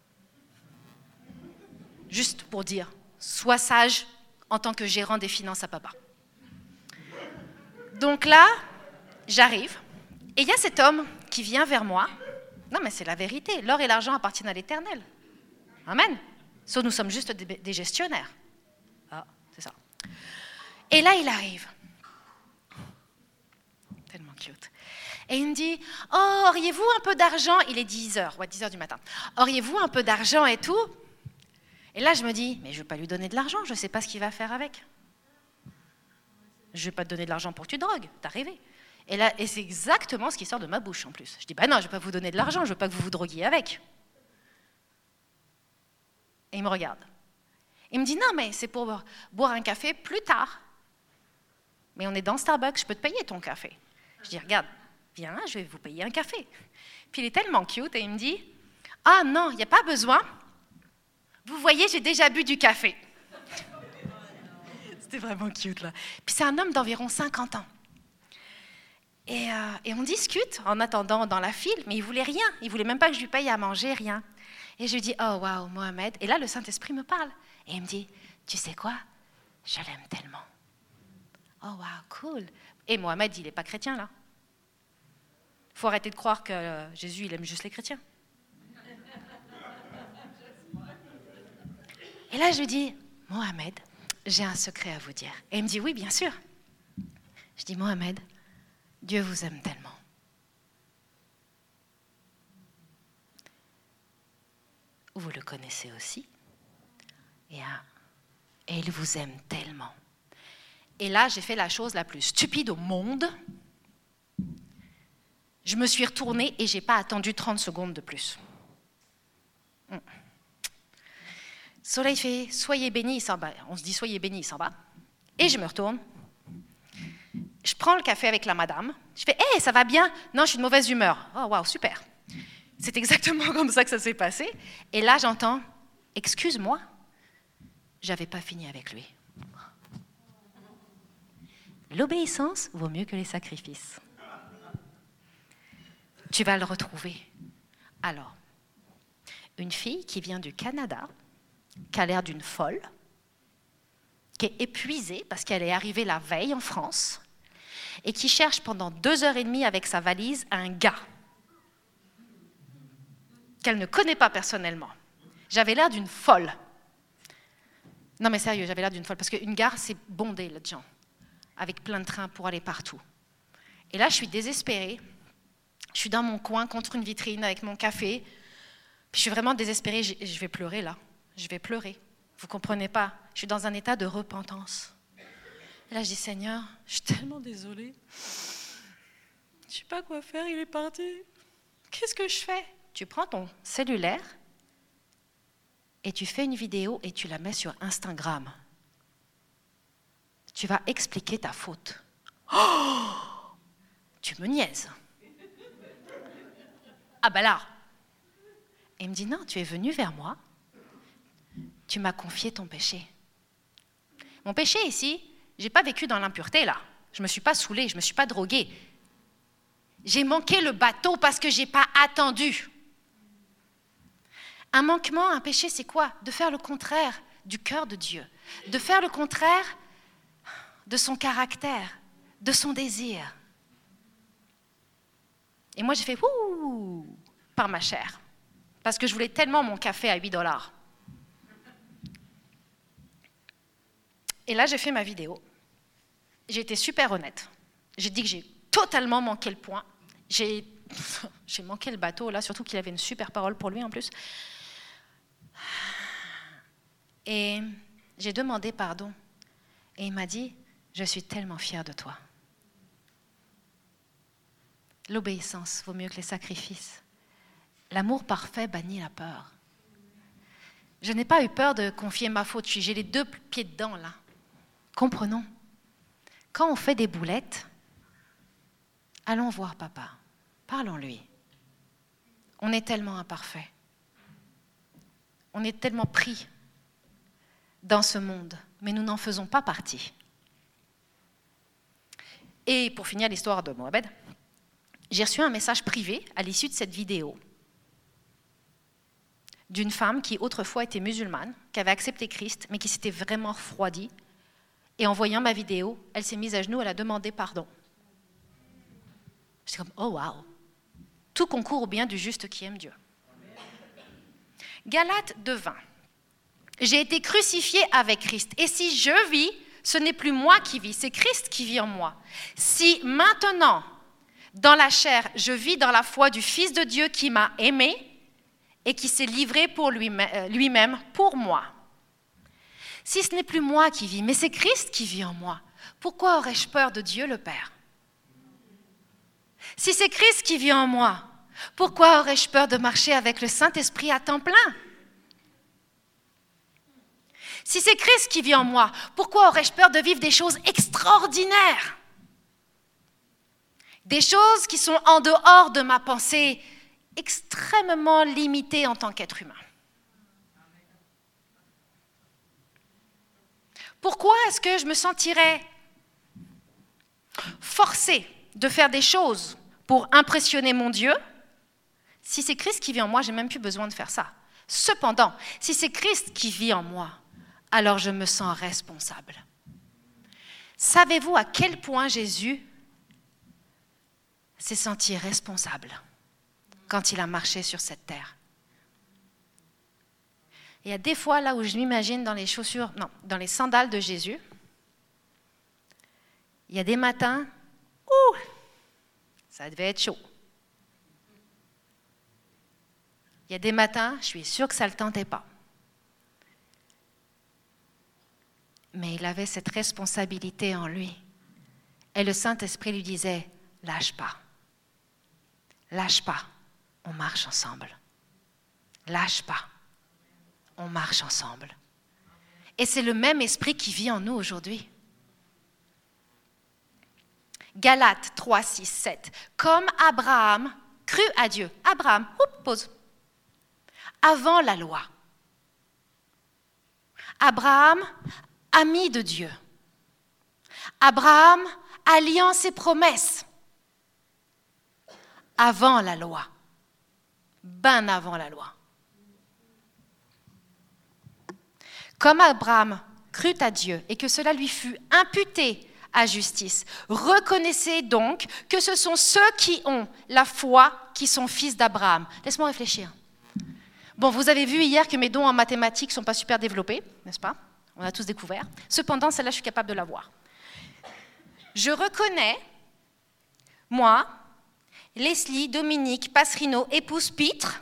Juste pour dire, sois sage en tant que gérant des finances à papa. Donc là, j'arrive, et il y a cet homme qui vient vers moi. Non, mais c'est la vérité. L'or et l'argent appartiennent à l'Éternel. Amen. Sauf nous sommes juste des, gestionnaires. Ah, c'est ça. Et là, il arrive. Tellement cute. Et il me dit, oh, auriez-vous un peu d'argent? Il est 10 heures, ouais, 10 heures du matin. Auriez-vous un peu d'argent et tout? Et là, je me dis, mais je ne vais pas lui donner de l'argent, je ne sais pas ce qu'il va faire avec. Je ne vais pas te donner de l'argent pour que tu drogues, t'as rêvé. Et là, et c'est exactement ce qui sort de ma bouche en plus. Je dis, bah non, je vais pas vous donner de l'argent, je veux pas que vous vous droguiez avec. Et il me regarde. Il me dit, non, mais c'est pour boire un café plus tard. Mais on est dans Starbucks, je peux te payer ton café. Je dis, regarde, viens, je vais vous payer un café. Puis il est tellement cute et il me dit, ah non, il n'y a pas besoin. Vous voyez, j'ai déjà bu du café. C'était vraiment cute là. Puis c'est un homme d'environ 50 ans. Et, euh, et, on discute en attendant dans la file, mais il voulait rien. Il voulait même pas que je lui paye à manger, rien. Et je lui dis, oh waouh, Mohamed. Et là, le Saint-Esprit me parle. Et il me dit, tu sais quoi? Je l'aime tellement. Oh waouh, cool. Et Mohamed, il n'est pas chrétien là. Il faut arrêter de croire que Jésus, il aime juste les chrétiens. Et là, je lui dis, Mohamed, j'ai un secret à vous dire. Et il me dit, oui, bien sûr. Je dis, Mohamed, Dieu vous aime tellement. Vous le connaissez aussi. Et, et il vous aime tellement. Et là, j'ai fait la chose la plus stupide au monde. Je me suis retournée et j'ai pas attendu 30 secondes de plus. Hmm. Soleil fait Soyez bénis, il s'en va. On se dit Soyez bénis, il s'en va. Et je me retourne. Je prends le café avec la madame. Je fais Hé, ça va bien? Non, je suis de mauvaise humeur. Oh, waouh, super. C'est exactement comme ça que ça s'est passé. Et là, j'entends Excuse-moi, j'avais pas fini avec lui. L'obéissance vaut mieux que les sacrifices. Tu vas le retrouver. Alors, une fille qui vient du Canada, qui a l'air d'une folle, qui est épuisée parce qu'elle est arrivée la veille en France, et qui cherche pendant deux heures et demie avec sa valise un gars qu'elle ne connaît pas personnellement. J'avais l'air d'une folle. Non mais sérieux, j'avais l'air d'une folle, parce qu'une gare, c'est bondé de gens avec plein de trains pour aller partout. Et là, je suis désespérée. Je suis dans mon coin contre une vitrine avec mon café. je suis vraiment désespérée. Je vais pleurer là. Je vais pleurer. Vous comprenez pas Je suis dans un état de repentance. Là, je dis Seigneur, je suis tellement désolée. Je sais pas quoi faire. Il est parti. Qu'est-ce que je fais? Tu prends ton cellulaire et tu fais une vidéo et tu la mets sur Instagram tu vas expliquer ta faute. Oh tu me niaises. Ah ben là. Il me dit, non, tu es venu vers moi, tu m'as confié ton péché. Mon péché ici, j'ai pas vécu dans l'impureté là. Je me suis pas saoulée, je me suis pas droguée. J'ai manqué le bateau parce que j'ai pas attendu. Un manquement, un péché, c'est quoi? De faire le contraire du cœur de Dieu. De faire le contraire de son caractère, de son désir. Et moi, j'ai fait ouh par ma chair, parce que je voulais tellement mon café à 8 dollars. Et là, j'ai fait ma vidéo. J'ai été super honnête. J'ai dit que j'ai totalement manqué le point. J'ai, manqué le bateau, là, surtout qu'il avait une super parole pour lui en plus. Et j'ai demandé pardon. Et il m'a dit, je suis tellement fière de toi. L'obéissance vaut mieux que les sacrifices. L'amour parfait bannit la peur. Je n'ai pas eu peur de confier ma faute. J'ai les deux pieds dedans, là. Comprenons. Quand on fait des boulettes, allons voir papa. Parlons-lui. On est tellement imparfait. On est tellement pris dans ce monde, mais nous n'en faisons pas partie. Et pour finir l'histoire de Mohamed, j'ai reçu un message privé à l'issue de cette vidéo d'une femme qui autrefois était musulmane, qui avait accepté Christ, mais qui s'était vraiment refroidie. Et en voyant ma vidéo, elle s'est mise à genoux, elle a demandé pardon. J'étais comme, oh waouh, tout concourt au bien du juste qui aime Dieu. Galates 2.20. J'ai été crucifié avec Christ. Et si je vis, ce n'est plus moi qui vis, c'est Christ qui vit en moi. Si maintenant, dans la chair, je vis dans la foi du Fils de Dieu qui m'a aimé et qui s'est livré pour euh, lui-même, pour moi. Si ce n'est plus moi qui vis, mais c'est Christ qui vit en moi, pourquoi aurais-je peur de Dieu le Père? Si c'est Christ qui vit en moi, pourquoi aurais-je peur de marcher avec le Saint-Esprit à temps plein? Si c'est Christ qui vit en moi, pourquoi aurais-je peur de vivre des choses extraordinaires? Des choses qui sont en dehors de ma pensée, extrêmement limitée en tant qu'être humain. Pourquoi est-ce que je me sentirais forcée de faire des choses pour impressionner mon Dieu Si c'est Christ qui vit en moi, j'ai même plus besoin de faire ça. Cependant, si c'est Christ qui vit en moi, alors je me sens responsable. Savez-vous à quel point Jésus s'est senti responsable quand il a marché sur cette terre? Il y a des fois là où je m'imagine dans les chaussures, non, dans les sandales de Jésus. Il y a des matins, ouh, ça devait être chaud. Il y a des matins, je suis sûre que ça ne le tentait pas. Mais il avait cette responsabilité en lui. Et le Saint-Esprit lui disait, lâche pas, lâche pas, on marche ensemble. Lâche pas, on marche ensemble. Et c'est le même esprit qui vit en nous aujourd'hui. Galates 3, 6, 7. Comme Abraham crut à Dieu. Abraham, pause avant la loi. Abraham, ami de Dieu. Abraham, alliance et promesses. Avant la loi. Ben avant la loi. Comme Abraham crut à Dieu et que cela lui fut imputé à justice, reconnaissez donc que ce sont ceux qui ont la foi qui sont fils d'Abraham. Laisse-moi réfléchir. Bon, vous avez vu hier que mes dons en mathématiques ne sont pas super développés, n'est-ce pas? On a tous découvert. Cependant, celle-là, je suis capable de la voir. Je reconnais, moi, Leslie, Dominique, Passerino, épouse Pitre,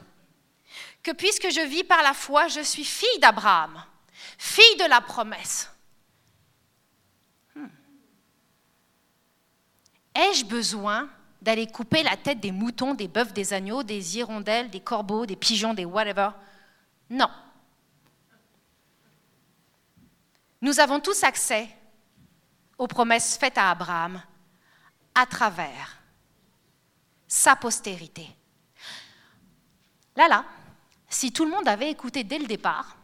que puisque je vis par la foi, je suis fille d'Abraham, fille de la promesse. Hmm. Ai-je besoin d'aller couper la tête des moutons, des bœufs, des agneaux, des hirondelles, des corbeaux, des pigeons, des whatever? Non. Nous avons tous accès aux promesses faites à Abraham à travers sa postérité. Là, là, si tout le monde avait écouté dès le départ,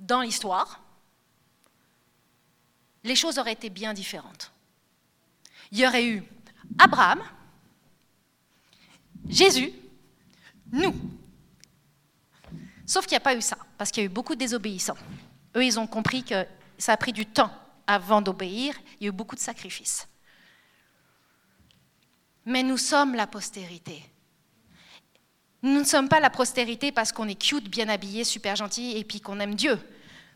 dans l'histoire, les choses auraient été bien différentes. Il y aurait eu Abraham, Jésus, nous. Sauf qu'il n'y a pas eu ça, parce qu'il y a eu beaucoup de désobéissants. Eux, ils ont compris que ça a pris du temps avant d'obéir, il y a eu beaucoup de sacrifices. Mais nous sommes la postérité. Nous ne sommes pas la postérité parce qu'on est cute, bien habillé, super gentil et puis qu'on aime Dieu.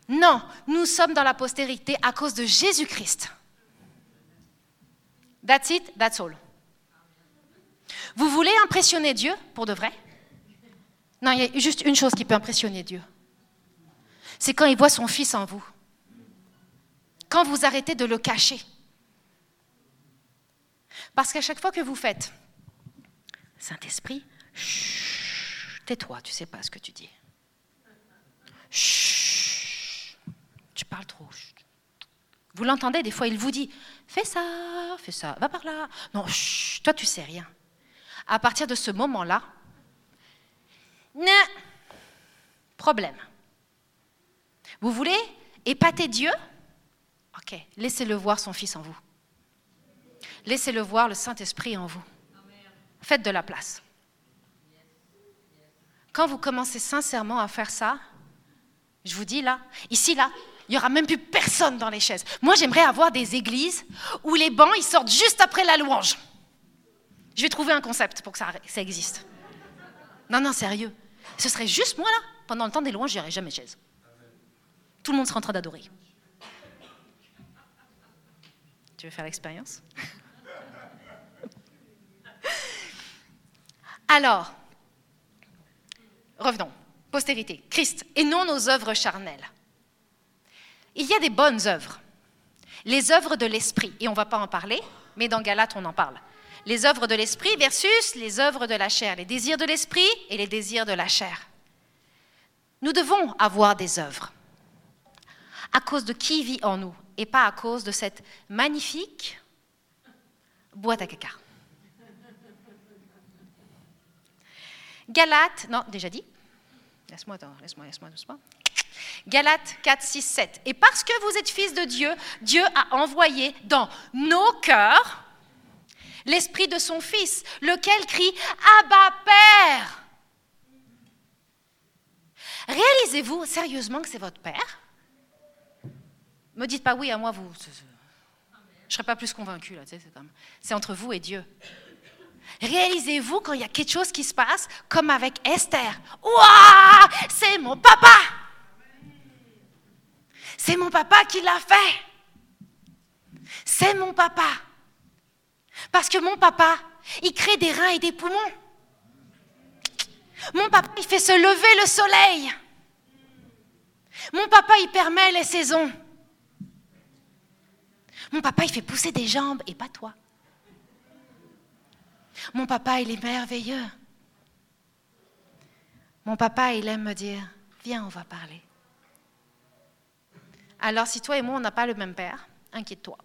Non, nous sommes dans la postérité à cause de Jésus-Christ. That's it, that's all. Vous voulez impressionner Dieu pour de vrai? Non, il y a juste une chose qui peut impressionner Dieu. C'est quand il voit son Fils en vous. Quand vous arrêtez de le cacher. Parce qu'à chaque fois que vous faites, Saint-Esprit, tais-toi, tu ne sais pas ce que tu dis. Chut, tu parles trop. Vous l'entendez, des fois, il vous dit Fais ça, fais ça, va par là. Non, chut, toi, tu sais rien. À partir de ce moment-là, problème. Vous voulez épater Dieu? Ok, laissez-le voir son Fils en vous. Laissez-le voir le Saint-Esprit en vous. Faites de la place. Quand vous commencez sincèrement à faire ça, je vous dis là, ici là, il n'y aura même plus personne dans les chaises. Moi, j'aimerais avoir des églises où les bancs, ils sortent juste après la louange. Je vais trouver un concept pour que ça, existe. Non, non, sérieux. Ce serait juste moi, là. Pendant le temps des louanges, j'irai jamais chaise. Tout le monde sera en train d'adorer. Tu veux faire l'expérience? Alors, revenons. Postérité, Christ, et non nos œuvres charnelles. Il y a des bonnes œuvres. Les œuvres de l'esprit, et on ne va pas en parler, mais dans Galates, on en parle. Les œuvres de l'esprit versus les œuvres de la chair, les désirs de l'esprit et les désirs de la chair. Nous devons avoir des œuvres. à cause de qui vit en nous et pas à cause de cette magnifique boîte à caca. Galates, non, déjà dit. Laisse-moi, laisse-moi, laisse-moi doucement. Galates 4, 6, 7. Et parce que vous êtes fils de Dieu, Dieu a envoyé dans nos cœurs l'esprit de son Fils, lequel crie Abba Père. Réalisez-vous sérieusement que c'est votre Père? Me dites pas oui à moi, vous. Je ne serais pas plus convaincu là. C'est entre vous et Dieu. Réalisez-vous quand il y a quelque chose qui se passe, comme avec Esther. Waouh, c'est mon papa. C'est mon papa qui l'a fait. C'est mon papa. Parce que mon papa, il crée des reins et des poumons. Mon papa, il fait se lever le soleil. Mon papa, il permet les saisons. Mon papa, il fait pousser des jambes et pas toi. Mon papa, il est merveilleux. Mon papa, il aime me dire, viens, on va parler. Alors si toi et moi, on n'a pas le même père, inquiète-toi.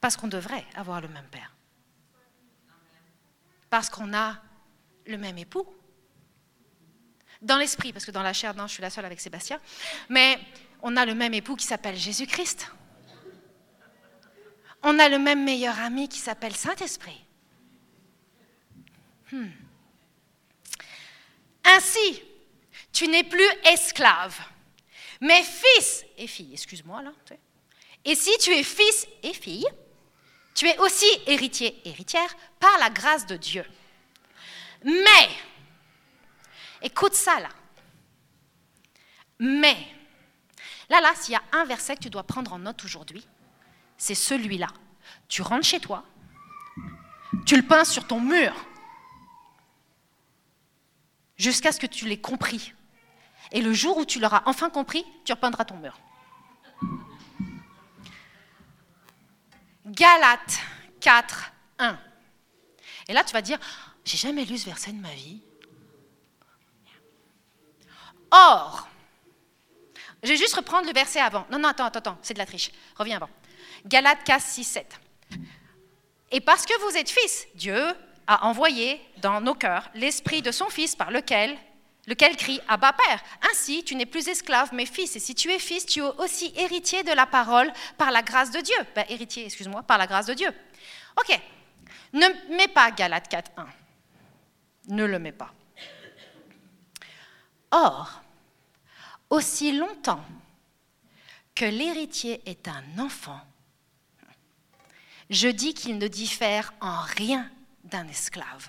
Parce qu'on devrait avoir le même père. Parce qu'on a le même époux. Dans l'esprit, parce que dans la chair, non, je suis la seule avec Sébastien. Mais on a le même époux qui s'appelle Jésus-Christ. On a le même meilleur ami qui s'appelle Saint-Esprit. Hmm. Ainsi, tu n'es plus esclave, mais fils et fille, excuse-moi là. Et si tu es fils et fille, tu es aussi héritier, héritière, par la grâce de Dieu. Mais, écoute ça là. Mais, là, là, s'il y a un verset que tu dois prendre en note aujourd'hui, c'est celui-là. Tu rentres chez toi, tu le peins sur ton mur, jusqu'à ce que tu l'aies compris. Et le jour où tu l'auras enfin compris, tu repeindras ton mur. Galates 4, 1. Et là, tu vas dire, j'ai jamais lu ce verset de ma vie. Or, je vais juste reprendre le verset avant. Non, non, attends, attends, attends, c'est de la triche. Reviens avant. Galates 4, 6, 7. Et parce que vous êtes fils, Dieu a envoyé dans nos cœurs l'esprit de son Fils par lequel, lequel crie Abba Père. Ainsi, tu n'es plus esclave, mais fils. Et si tu es fils, tu es aussi héritier de la parole par la grâce de Dieu. Ben, héritier, excuse-moi, par la grâce de Dieu. Ok. Ne mets pas Galates 4, 1. Ne le mets pas. Or, aussi longtemps que l'héritier est un enfant, je dis qu'il ne diffère en rien d'un esclave,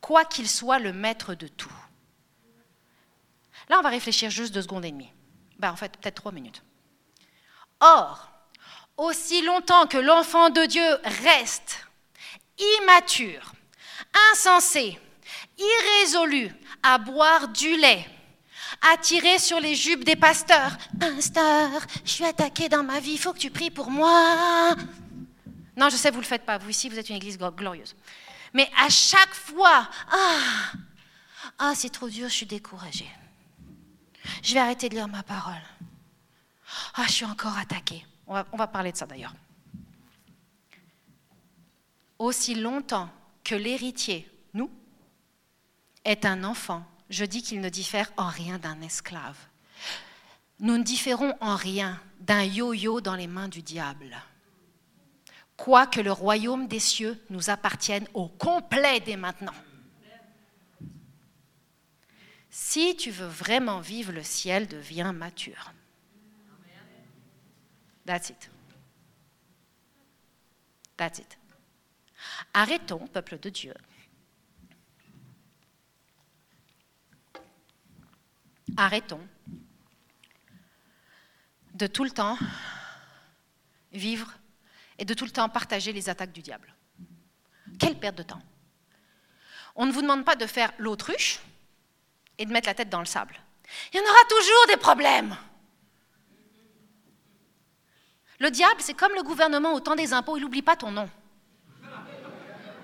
quoi qu'il soit le maître de tout. Là, on va réfléchir juste deux secondes et demie. Ben, en fait, peut-être trois minutes. Or, aussi longtemps que l'enfant de Dieu reste immature, insensé, irrésolu à boire du lait, à tirer sur les jupes des pasteurs. Pasteur, je suis attaqué dans ma vie, il faut que tu pries pour moi. Non, je sais, vous ne le faites pas. Vous ici, vous êtes une église glorieuse. Mais à chaque fois, ah, ah c'est trop dur, je suis découragée. Je vais arrêter de lire ma parole. Ah, je suis encore attaquée. On va, on va parler de ça d'ailleurs. Aussi longtemps que l'héritier, nous, est un enfant, je dis qu'il ne diffère en rien d'un esclave. Nous ne différons en rien d'un yo-yo dans les mains du diable quoique le royaume des cieux nous appartienne au complet dès maintenant. Si tu veux vraiment vivre le ciel, deviens mature. That's it. That's it. Arrêtons, peuple de Dieu. Arrêtons de tout le temps vivre et de tout le temps partager les attaques du diable. Quelle perte de temps. On ne vous demande pas de faire l'autruche et de mettre la tête dans le sable. Il y en aura toujours des problèmes. Le diable, c'est comme le gouvernement au temps des impôts, il n'oublie pas ton nom.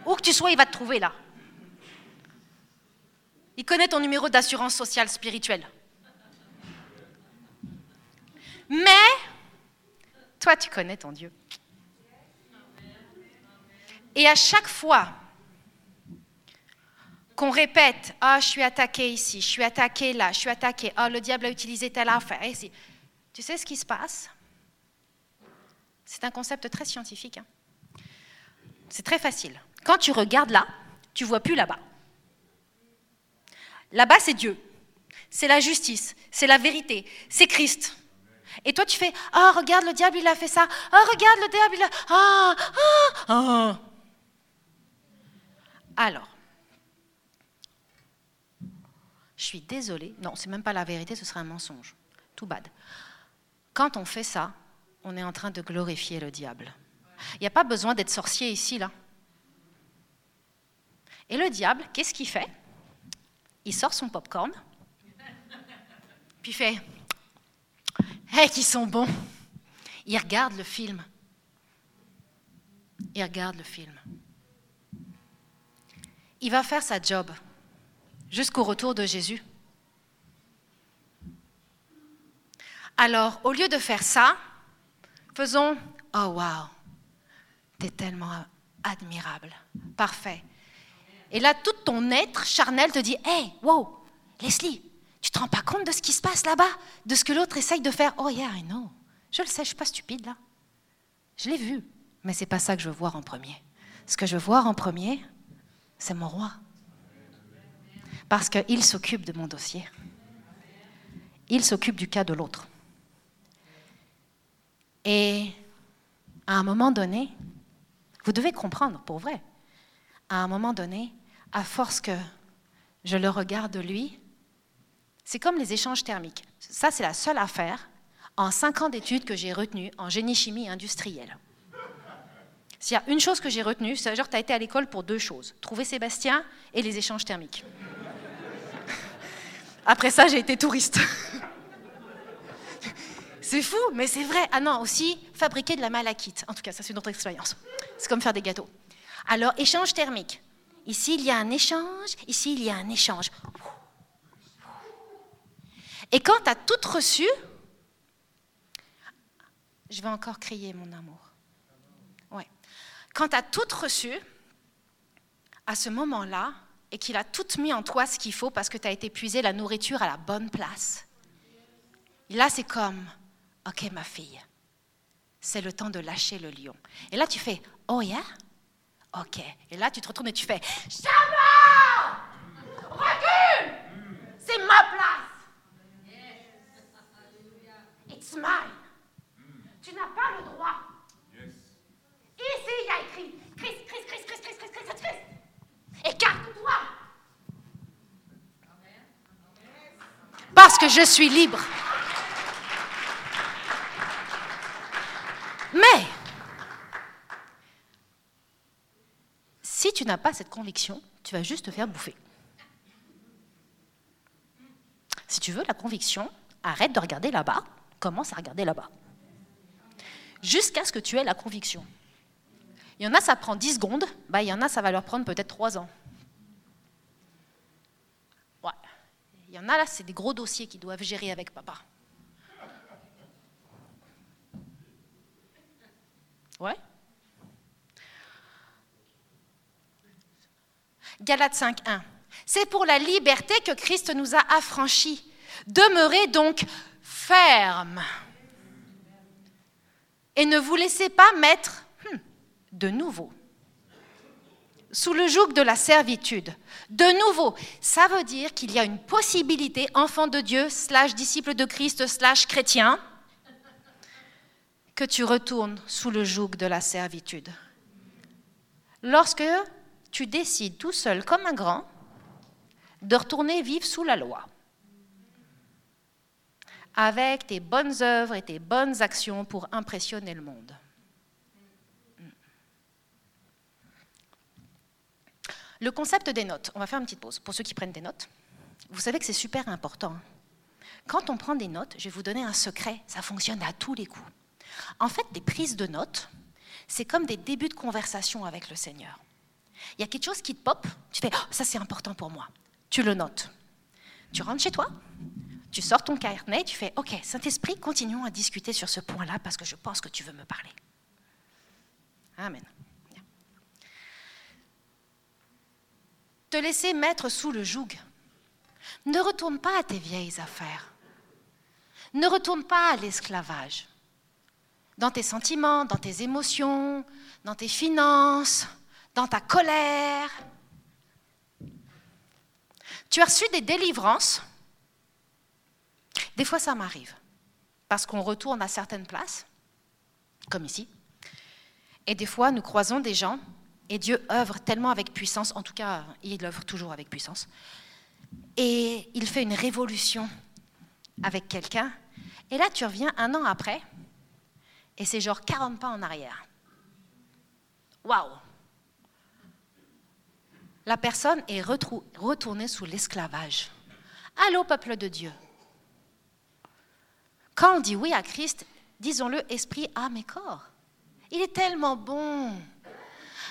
Où que tu sois, il va te trouver là. Il connaît ton numéro d'assurance sociale spirituelle. Mais, toi, tu connais ton Dieu. Et à chaque fois qu'on répète, ah, je suis attaqué ici, je suis attaqué là, je suis attaqué, ah, le diable a utilisé telle affaire, ici. Tu sais ce qui se passe? C'est un concept très scientifique. hein. C'est très facile. Quand tu regardes là, tu vois plus là-bas. Là-bas, c'est Dieu. C'est la justice. C'est la vérité. C'est Christ. Et toi, tu fais Ah, regarde, le diable, il a fait ça. Ah, regarde, le diable, il a. Ah, ah, ah. Alors, je suis désolée. Non, c'est même pas la vérité, ce serait un mensonge. Tout bad. Quand on fait ça, on est en train de glorifier le diable. Il n'y a pas besoin d'être sorcier ici, là. Et le diable, qu'est-ce qu'il fait? Il sort son popcorn, puis fait Hé, qu'ils sont bons Il regarde le film. Il regarde le film. Il va faire sa job jusqu'au retour de Jésus. Alors, au lieu de faire ça, faisons Oh, wow, t'es tellement admirable, parfait. Et là, tout ton être charnel te dit Hey, wow, Leslie, tu te rends pas compte de ce qui se passe là-bas? De ce que l'autre essaye de faire? Oh, yeah, I know. Je le sais, je suis pas stupide là. Je l'ai vu, mais c'est pas ça que je veux voir en premier. Ce que je veux voir en premier, c'est mon roi. Parce qu'il s'occupe de mon dossier. Il s'occupe du cas de l'autre. Et à un moment donné, vous devez comprendre, pour vrai, à un moment donné, à force que je le regarde lui, c'est comme les échanges thermiques. Ça, c'est la seule affaire en cinq ans d'études que j'ai retenue en génie-chimie industrielle. S'il y a une chose que j'ai retenue, c'est genre tu as été à l'école pour deux choses, trouver Sébastien et les échanges thermiques. Après ça, j'ai été touriste. C'est fou, mais c'est vrai. Ah non, aussi, fabriquer de la malachite. En tout cas, ça, c'est une autre expérience. C'est comme faire des gâteaux. Alors, échange thermique. Ici, il y a un échange. Ici, il y a un échange. Et quand tu as tout reçu, je vais encore crier mon amour. Quand tu as tout reçu, à ce moment-là, et qu'il a tout mis en toi ce qu'il faut parce que tu as été puiser la nourriture à la bonne place. Là, c'est comme, OK, ma fille, c'est le temps de lâcher le lion. Et là, tu fais, oh yeah? OK. Et là, tu te retournes et tu fais, Shabbat! Recule! C'est ma place! It's mine. Tu n'as pas le droit. Ici, il y a écrit Christ, Christ, Christ, Christ, Christ, Christ, Christ, Christ. Écarte-toi. Parce que je suis libre. Mais, si tu n'as pas cette conviction, tu vas juste te faire bouffer. Si tu veux la conviction, arrête de regarder là-bas, commence à regarder là-bas. Jusqu'à ce que tu aies la conviction. Il y en a, ça prend 10 secondes, bah, il y en a, ça va leur prendre peut-être 3 ans. Ouais. Il y en a, là, c'est des gros dossiers qu'ils doivent gérer avec papa. Ouais. Galates 5.1. C'est pour la liberté que Christ nous a affranchis. Demeurez donc fermes. Et ne vous laissez pas mettre de nouveau sous le joug de la servitude. De nouveau, ça veut dire qu'il y a une possibilité, enfant de Dieu, slash disciple de Christ, slash chrétien, que tu retournes sous le joug de la servitude. Lorsque tu décides tout seul, comme un grand, de retourner vivre sous la loi, avec tes bonnes œuvres et tes bonnes actions pour impressionner le monde. Le concept des notes, on va faire une petite pause pour ceux qui prennent des notes. Vous savez que c'est super important. Quand on prend des notes, je vais vous donner un secret, ça fonctionne à tous les coups. En fait, des prises de notes, c'est comme des débuts de conversation avec le Seigneur. Il y a quelque chose qui te pop, tu fais oh, ça c'est important pour moi. tu le notes. Tu rentres chez toi, tu sors ton carnet, tu fais OK, Saint-Esprit, continuons à discuter sur ce point-là parce que je pense que tu veux me parler. Amen. Te laisser mettre sous le joug. Ne retourne pas à tes vieilles affaires. Ne retourne pas à l'esclavage. Dans tes sentiments, dans tes émotions, dans tes finances, dans ta colère. Tu as reçu des délivrances. Des fois, ça m'arrive. Parce qu'on retourne à certaines places, comme ici. Et des fois, nous croisons des gens, et Dieu œuvre tellement avec puissance, en tout cas, il œuvre toujours avec puissance, et il fait une révolution avec quelqu'un. Et là, tu reviens un an après, et c'est genre 40 pas en arrière. Waouh La personne est retournée sous l'esclavage. Allô, peuple de Dieu Quand on dit oui à Christ, disons-le esprit, âme et corps. Il est tellement bon.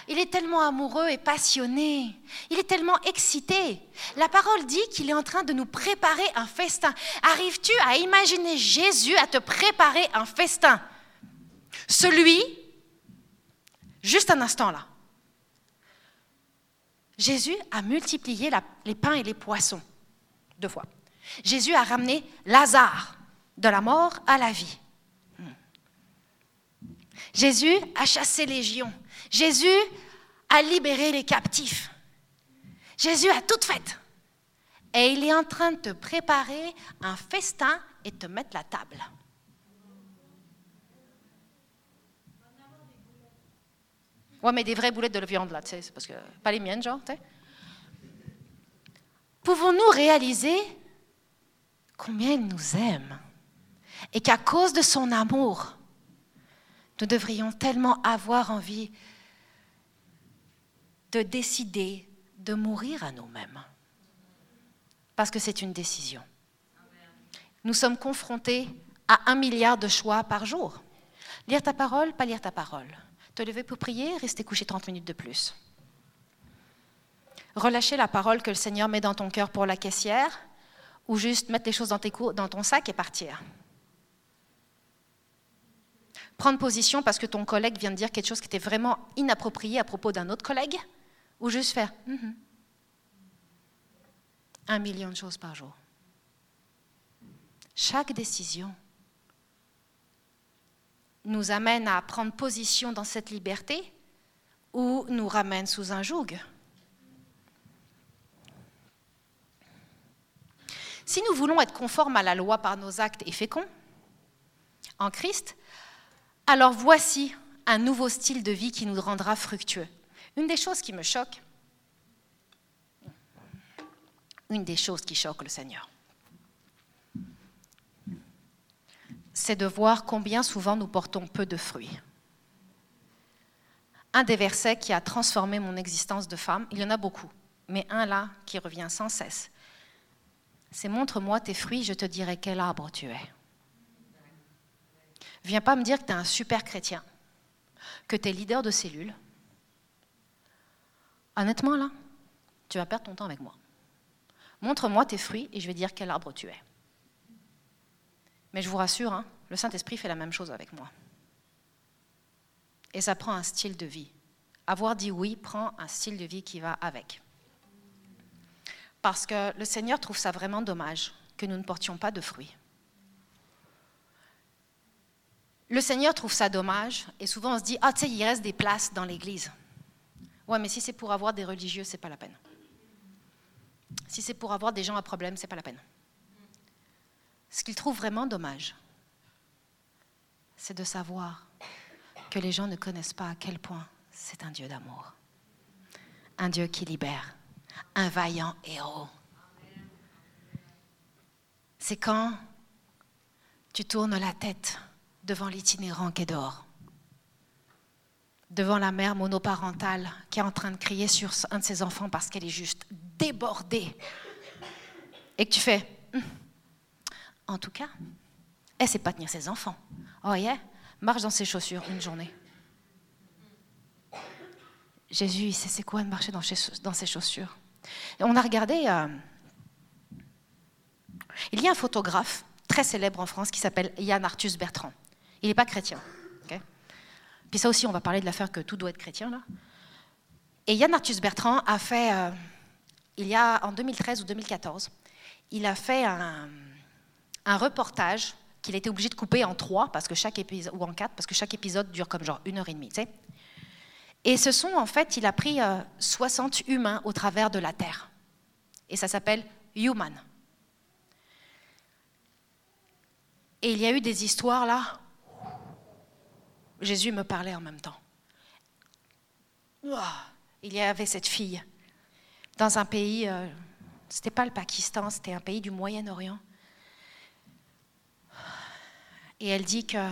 Il est tellement amoureux et passionné. Il est tellement excité. La parole dit qu'il est en train de nous préparer un festin. Arrives-tu à imaginer Jésus à te préparer un festin? Celui, juste un instant là, Jésus a multiplié les pains et les poissons deux fois. Jésus a ramené Lazare de la mort à la vie. Jésus a chassé les légions. Jésus a libéré les captifs. Jésus a tout fait. Et il est en train de te préparer un festin et te mettre la table. Ouais, mais des vraies boulettes de viande, là, tu sais, c'est parce que. Pas les miennes, genre, tu sais. Pouvons-nous réaliser combien il nous aime et qu'à cause de son amour, nous devrions tellement avoir envie de décider de mourir à nous-mêmes. Parce que c'est une décision. Nous sommes confrontés à un milliard de choix par jour. Lire ta parole, pas lire ta parole. Te lever pour prier, rester couché 30 minutes de plus. Relâcher la parole que le Seigneur met dans ton cœur pour la caissière, ou juste mettre les choses dans, dans ton sac et partir. Prendre position parce que ton collègue vient de dire quelque chose qui était vraiment inapproprié à propos d'un autre collègue, ou juste faire mm-hmm. un million de choses par jour. Chaque décision nous amène à prendre position dans cette liberté ou nous ramène sous un joug. Si nous voulons être conformes à la loi par nos actes et féconds en Christ, alors voici un nouveau style de vie qui nous rendra fructueux. Une des choses qui me choque, une des choses qui choque le Seigneur, c'est de voir combien souvent nous portons peu de fruits. Un des versets qui a transformé mon existence de femme, il y en a beaucoup, mais un là qui revient sans cesse, c'est montre-moi tes fruits, je te dirai quel arbre tu es. Viens pas me dire que tu es un super chrétien, que tu es leader de cellule, Honnêtement, là, tu vas perdre ton temps avec moi. Montre-moi tes fruits et je vais dire quel arbre tu es. Mais je vous rassure, hein, le Saint-Esprit fait la même chose avec moi. Et ça prend un style de vie. Avoir dit oui prend un style de vie qui va avec. Parce que le Seigneur trouve ça vraiment dommage que nous ne portions pas de fruits. Le Seigneur trouve ça dommage et souvent on se dit, ah tu sais, il reste des places dans l'Église. Ouais, mais si c'est pour avoir des religieux, c'est pas la peine. Si c'est pour avoir des gens à problème, c'est pas la peine. Ce qu'il trouve vraiment dommage, c'est de savoir que les gens ne connaissent pas à quel point c'est un Dieu d'amour, un Dieu qui libère, un vaillant héros. C'est quand tu tournes la tête devant l'itinérant qui est dehors devant la mère monoparentale qui est en train de crier sur un de ses enfants parce qu'elle est juste débordée. Et que tu fais, hum, en tout cas, elle sait pas tenir ses enfants. Oh yeah, marche dans ses chaussures une journée. Jésus, il sait c'est quoi de marcher dans ses chaussures. on a regardé euh, Il y a un photographe très célèbre en France qui s'appelle Yann Arthus Bertrand. Il n'est pas chrétien. Puis ça aussi, on va parler de l'affaire que tout doit être chrétien, là. Et Yann Arthus Bertrand a fait, euh, il y a en 2013 ou 2014, il a fait un, reportage qu'il était obligé de couper en trois parce que chaque épisode ou en quatre parce que chaque épisode dure comme genre une heure et demie. Tu sais. Et ce sont en fait, il a pris 60 euh, humains au travers de la terre. Et ça s'appelle Human. Et il y a eu des histoires là. Jésus me parlait en même temps. Il y avait cette fille dans un pays, euh, c'était pas le Pakistan, c'était un pays du Moyen-Orient. Et elle dit qu'elle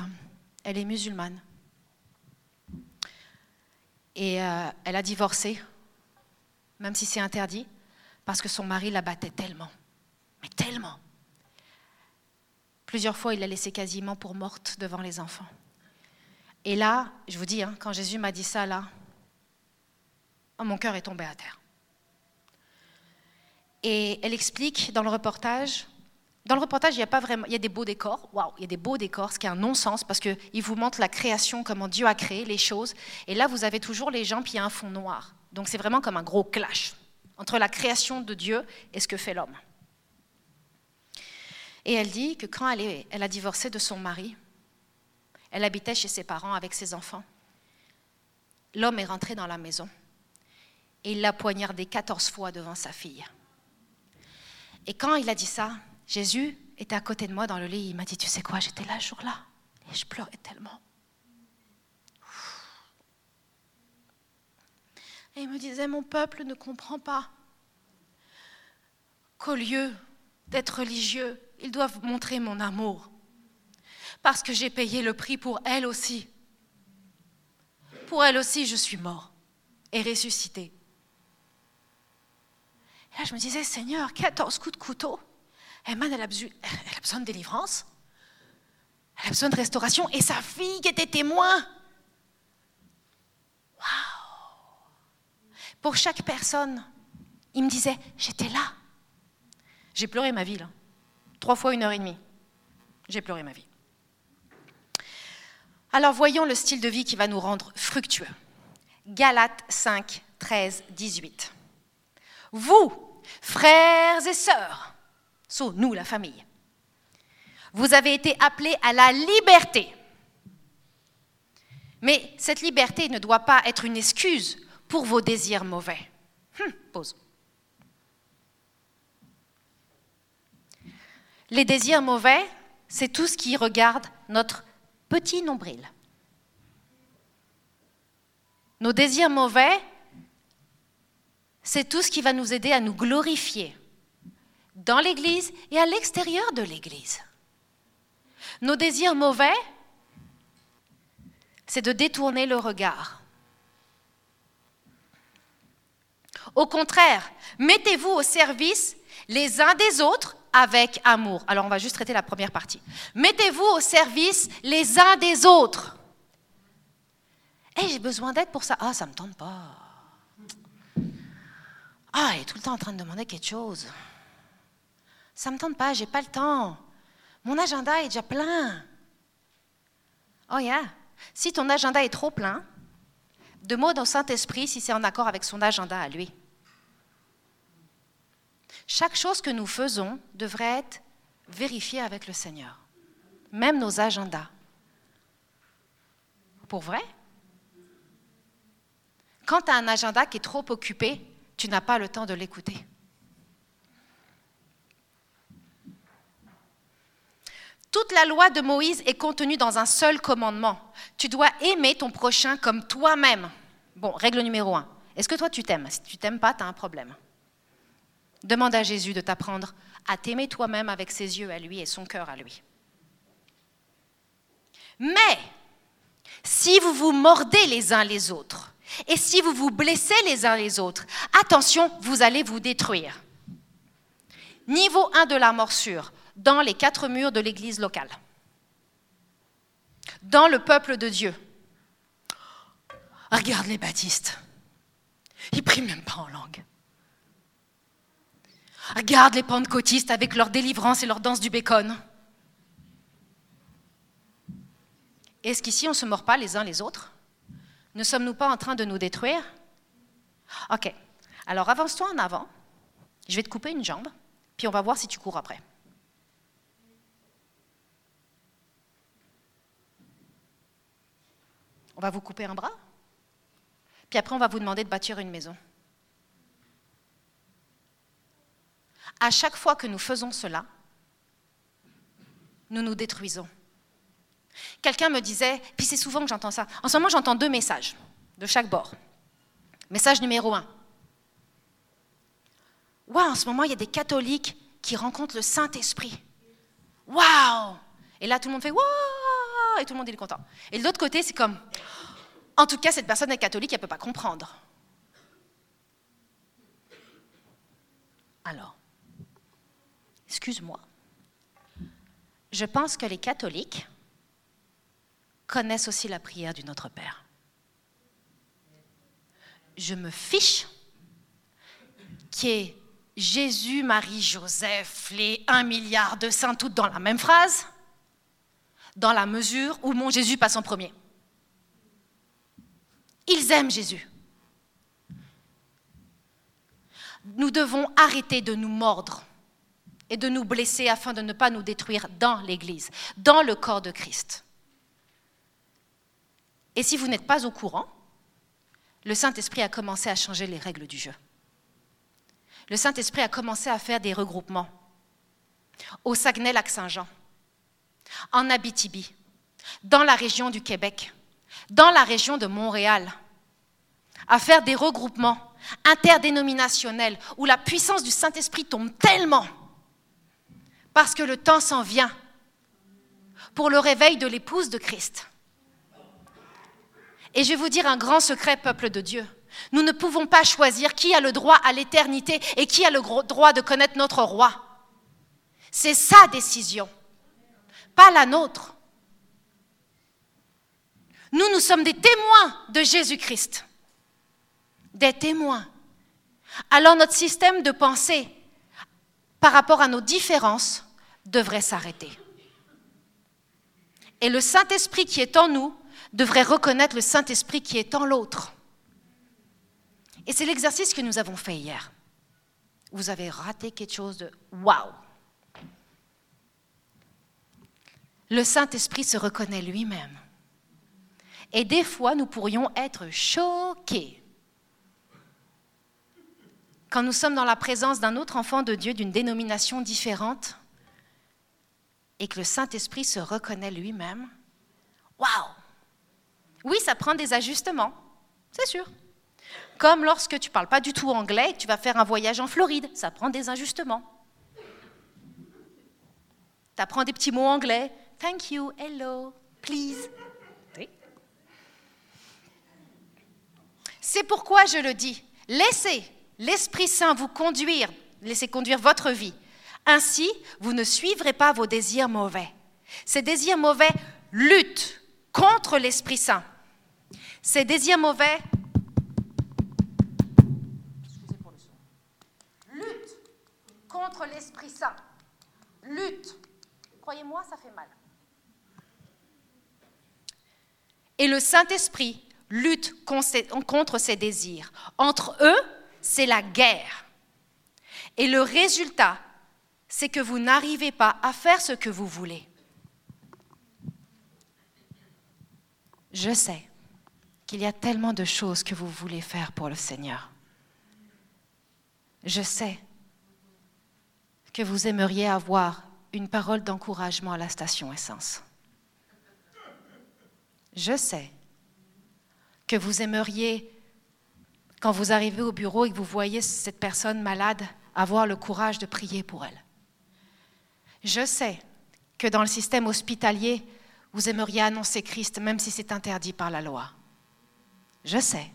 est musulmane. Et euh, elle a divorcé, même si c'est interdit, parce que son mari la battait tellement. Mais tellement. Plusieurs fois, il l'a laissée quasiment pour morte devant les enfants. Et là, je vous dis, hein, quand Jésus m'a dit ça, là, oh, mon cœur est tombé à terre. Et elle explique dans le reportage, dans le reportage, il y a pas vraiment, il y a des beaux décors, waouh, il y a des beaux décors, ce qui est un non-sens parce qu'il vous montre la création, comment Dieu a créé les choses. Et là, vous avez toujours les gens, puis il y a un fond noir. Donc c'est vraiment comme un gros clash entre la création de Dieu et ce que fait l'homme. Et elle dit que quand elle, elle a divorcé de son mari, elle habitait chez ses parents avec ses enfants. L'homme est rentré dans la maison et il l'a poignardé 14 fois devant sa fille. Et quand il a dit ça, Jésus était à côté de moi dans le lit. Il m'a dit, tu sais quoi, j'étais là ce jour-là et je pleurais tellement. Et il me disait, mon peuple ne comprend pas qu'au lieu d'être religieux, ils doivent montrer mon amour. Parce que j'ai payé le prix pour elle aussi. Pour elle aussi, je suis mort et ressuscité. Et là, je me disais, Seigneur, 14 coups de couteau. Emma, elle a, besoin, elle a besoin de délivrance. Elle a besoin de restauration. Et sa fille qui était témoin. Waouh! Pour chaque personne, il me disait, j'étais là. J'ai pleuré ma vie, là. Trois fois une heure et demie. J'ai pleuré ma vie. Alors voyons le style de vie qui va nous rendre fructueux. Galates 5, 13, 18. Vous, frères et sœurs, so, nous, la famille, vous avez été appelés à la liberté. Mais cette liberté ne doit pas être une excuse pour vos désirs mauvais. Hum, pause. Les désirs mauvais, c'est tout ce qui regarde notre petit nombril. Nos désirs mauvais, c'est tout ce qui va nous aider à nous glorifier dans l'Église et à l'extérieur de l'Église. Nos désirs mauvais, c'est de détourner le regard. Au contraire, mettez-vous au service les uns des autres avec amour. Alors on va juste traiter la première partie. Mettez-vous au service les uns des autres. Eh, j'ai besoin d'aide pour ça. Ah, ça ne me tente pas. Ah, il est tout le temps en train de demander quelque chose. Ça ne me tente pas, j'ai pas le temps. Mon agenda est déjà plein. Oh yeah. Si ton agenda est trop plein, demande au Saint-Esprit si c'est en accord avec son agenda à lui. Chaque chose que nous faisons devrait être vérifiée avec le Seigneur, même nos agendas. Pour vrai? Quand tu as un agenda qui est trop occupé, tu n'as pas le temps de l'écouter. Toute la loi de Moïse est contenue dans un seul commandement. Tu dois aimer ton prochain comme toi-même. Bon, règle numéro un. Est-ce que toi tu t'aimes? Si tu t'aimes pas, tu as un problème. Demande à Jésus de t'apprendre à t'aimer toi-même avec ses yeux à lui et son cœur à lui. Mais si vous vous mordez les uns les autres et si vous vous blessez les uns les autres, attention, vous allez vous détruire. Niveau 1 de la morsure, dans les quatre murs de l'église locale, dans le peuple de Dieu. Regarde les baptistes, ils prient même pas en langue. Regarde les pentecôtistes avec leur délivrance et leur danse du bacon. Est-ce qu'ici on ne se mord pas les uns les autres? Ne sommes-nous pas en train de nous détruire? Ok, alors avance-toi en avant. Je vais te couper une jambe, puis on va voir si tu cours après. On va vous couper un bras, puis après on va vous demander de bâtir une maison. À chaque fois que nous faisons cela, nous nous détruisons. Quelqu'un me disait, puis c'est souvent que j'entends ça, en ce moment j'entends deux messages de chaque bord. Message numéro un. Waouh, en ce moment il y a des catholiques qui rencontrent le Saint-Esprit. Waouh Et là tout le monde fait waouh Et tout le monde est content. Et de l'autre côté, c'est comme, en tout cas, cette personne est catholique, elle ne peut pas comprendre. Alors, excuse-moi, je pense que les catholiques connaissent aussi la prière du Notre Père. Je me fiche qui est Jésus, Marie, Joseph, les un milliard de saints, toutes dans la même phrase, dans la mesure où mon Jésus passe en premier. Ils aiment Jésus. Nous devons arrêter de nous mordre et de nous blesser afin de ne pas nous détruire dans l'Église, dans le corps de Christ. Et si vous n'êtes pas au courant, le Saint-Esprit a commencé à changer les règles du jeu. Le Saint-Esprit a commencé à faire des regroupements au Saguenay-Lac-Saint-Jean, en Abitibi, dans la région du Québec, dans la région de Montréal, à faire des regroupements interdénominationnels où la puissance du Saint-Esprit tombe tellement parce que le temps s'en vient pour le réveil de l'épouse de Christ. Et je vais vous dire un grand secret, peuple de Dieu. Nous ne pouvons pas choisir qui a le droit à l'éternité et qui a le droit de connaître notre roi. C'est sa décision, pas la nôtre. Nous, nous sommes des témoins de Jésus-Christ. Des témoins. Alors notre système de pensée par rapport à nos différences devrait s'arrêter. Et le Saint-Esprit qui est en nous devrait reconnaître le Saint-Esprit qui est en l'autre. Et c'est l'exercice que nous avons fait hier. Vous avez raté quelque chose de waouh. Le Saint-Esprit se reconnaît lui-même. Et des fois, nous pourrions être choqués quand nous sommes dans la présence d'un autre enfant de Dieu d'une dénomination différente et que le Saint-Esprit se reconnaît lui-même. Waouh Oui, ça prend des ajustements, c'est sûr. Comme lorsque tu ne parles pas du tout anglais et que tu vas faire un voyage en Floride, ça prend des ajustements. Tu apprends des petits mots anglais. Thank you, hello, please. C'est pourquoi je le dis. Laissez l'Esprit Saint vous conduire, laissez conduire votre vie. Ainsi, vous ne suivrez pas vos désirs mauvais. Ces désirs mauvais luttent contre l'Esprit Saint. Ces désirs mauvais luttent contre l'Esprit Saint. Lutte. Croyez-moi, ça fait mal. Et le Saint-Esprit lutte contre ses désirs. Entre eux, c'est la guerre. Et le résultat, c'est que vous n'arrivez pas à faire ce que vous voulez. Je sais qu'il y a tellement de choses que vous voulez faire pour le Seigneur. Je sais que vous aimeriez avoir une parole d'encouragement à la station essence. Je sais que vous aimeriez, quand vous arrivez au bureau et que vous voyez cette personne malade, avoir le courage de prier pour elle. Je sais que dans le système hospitalier, vous aimeriez annoncer Christ même si c'est interdit par la loi. Je sais.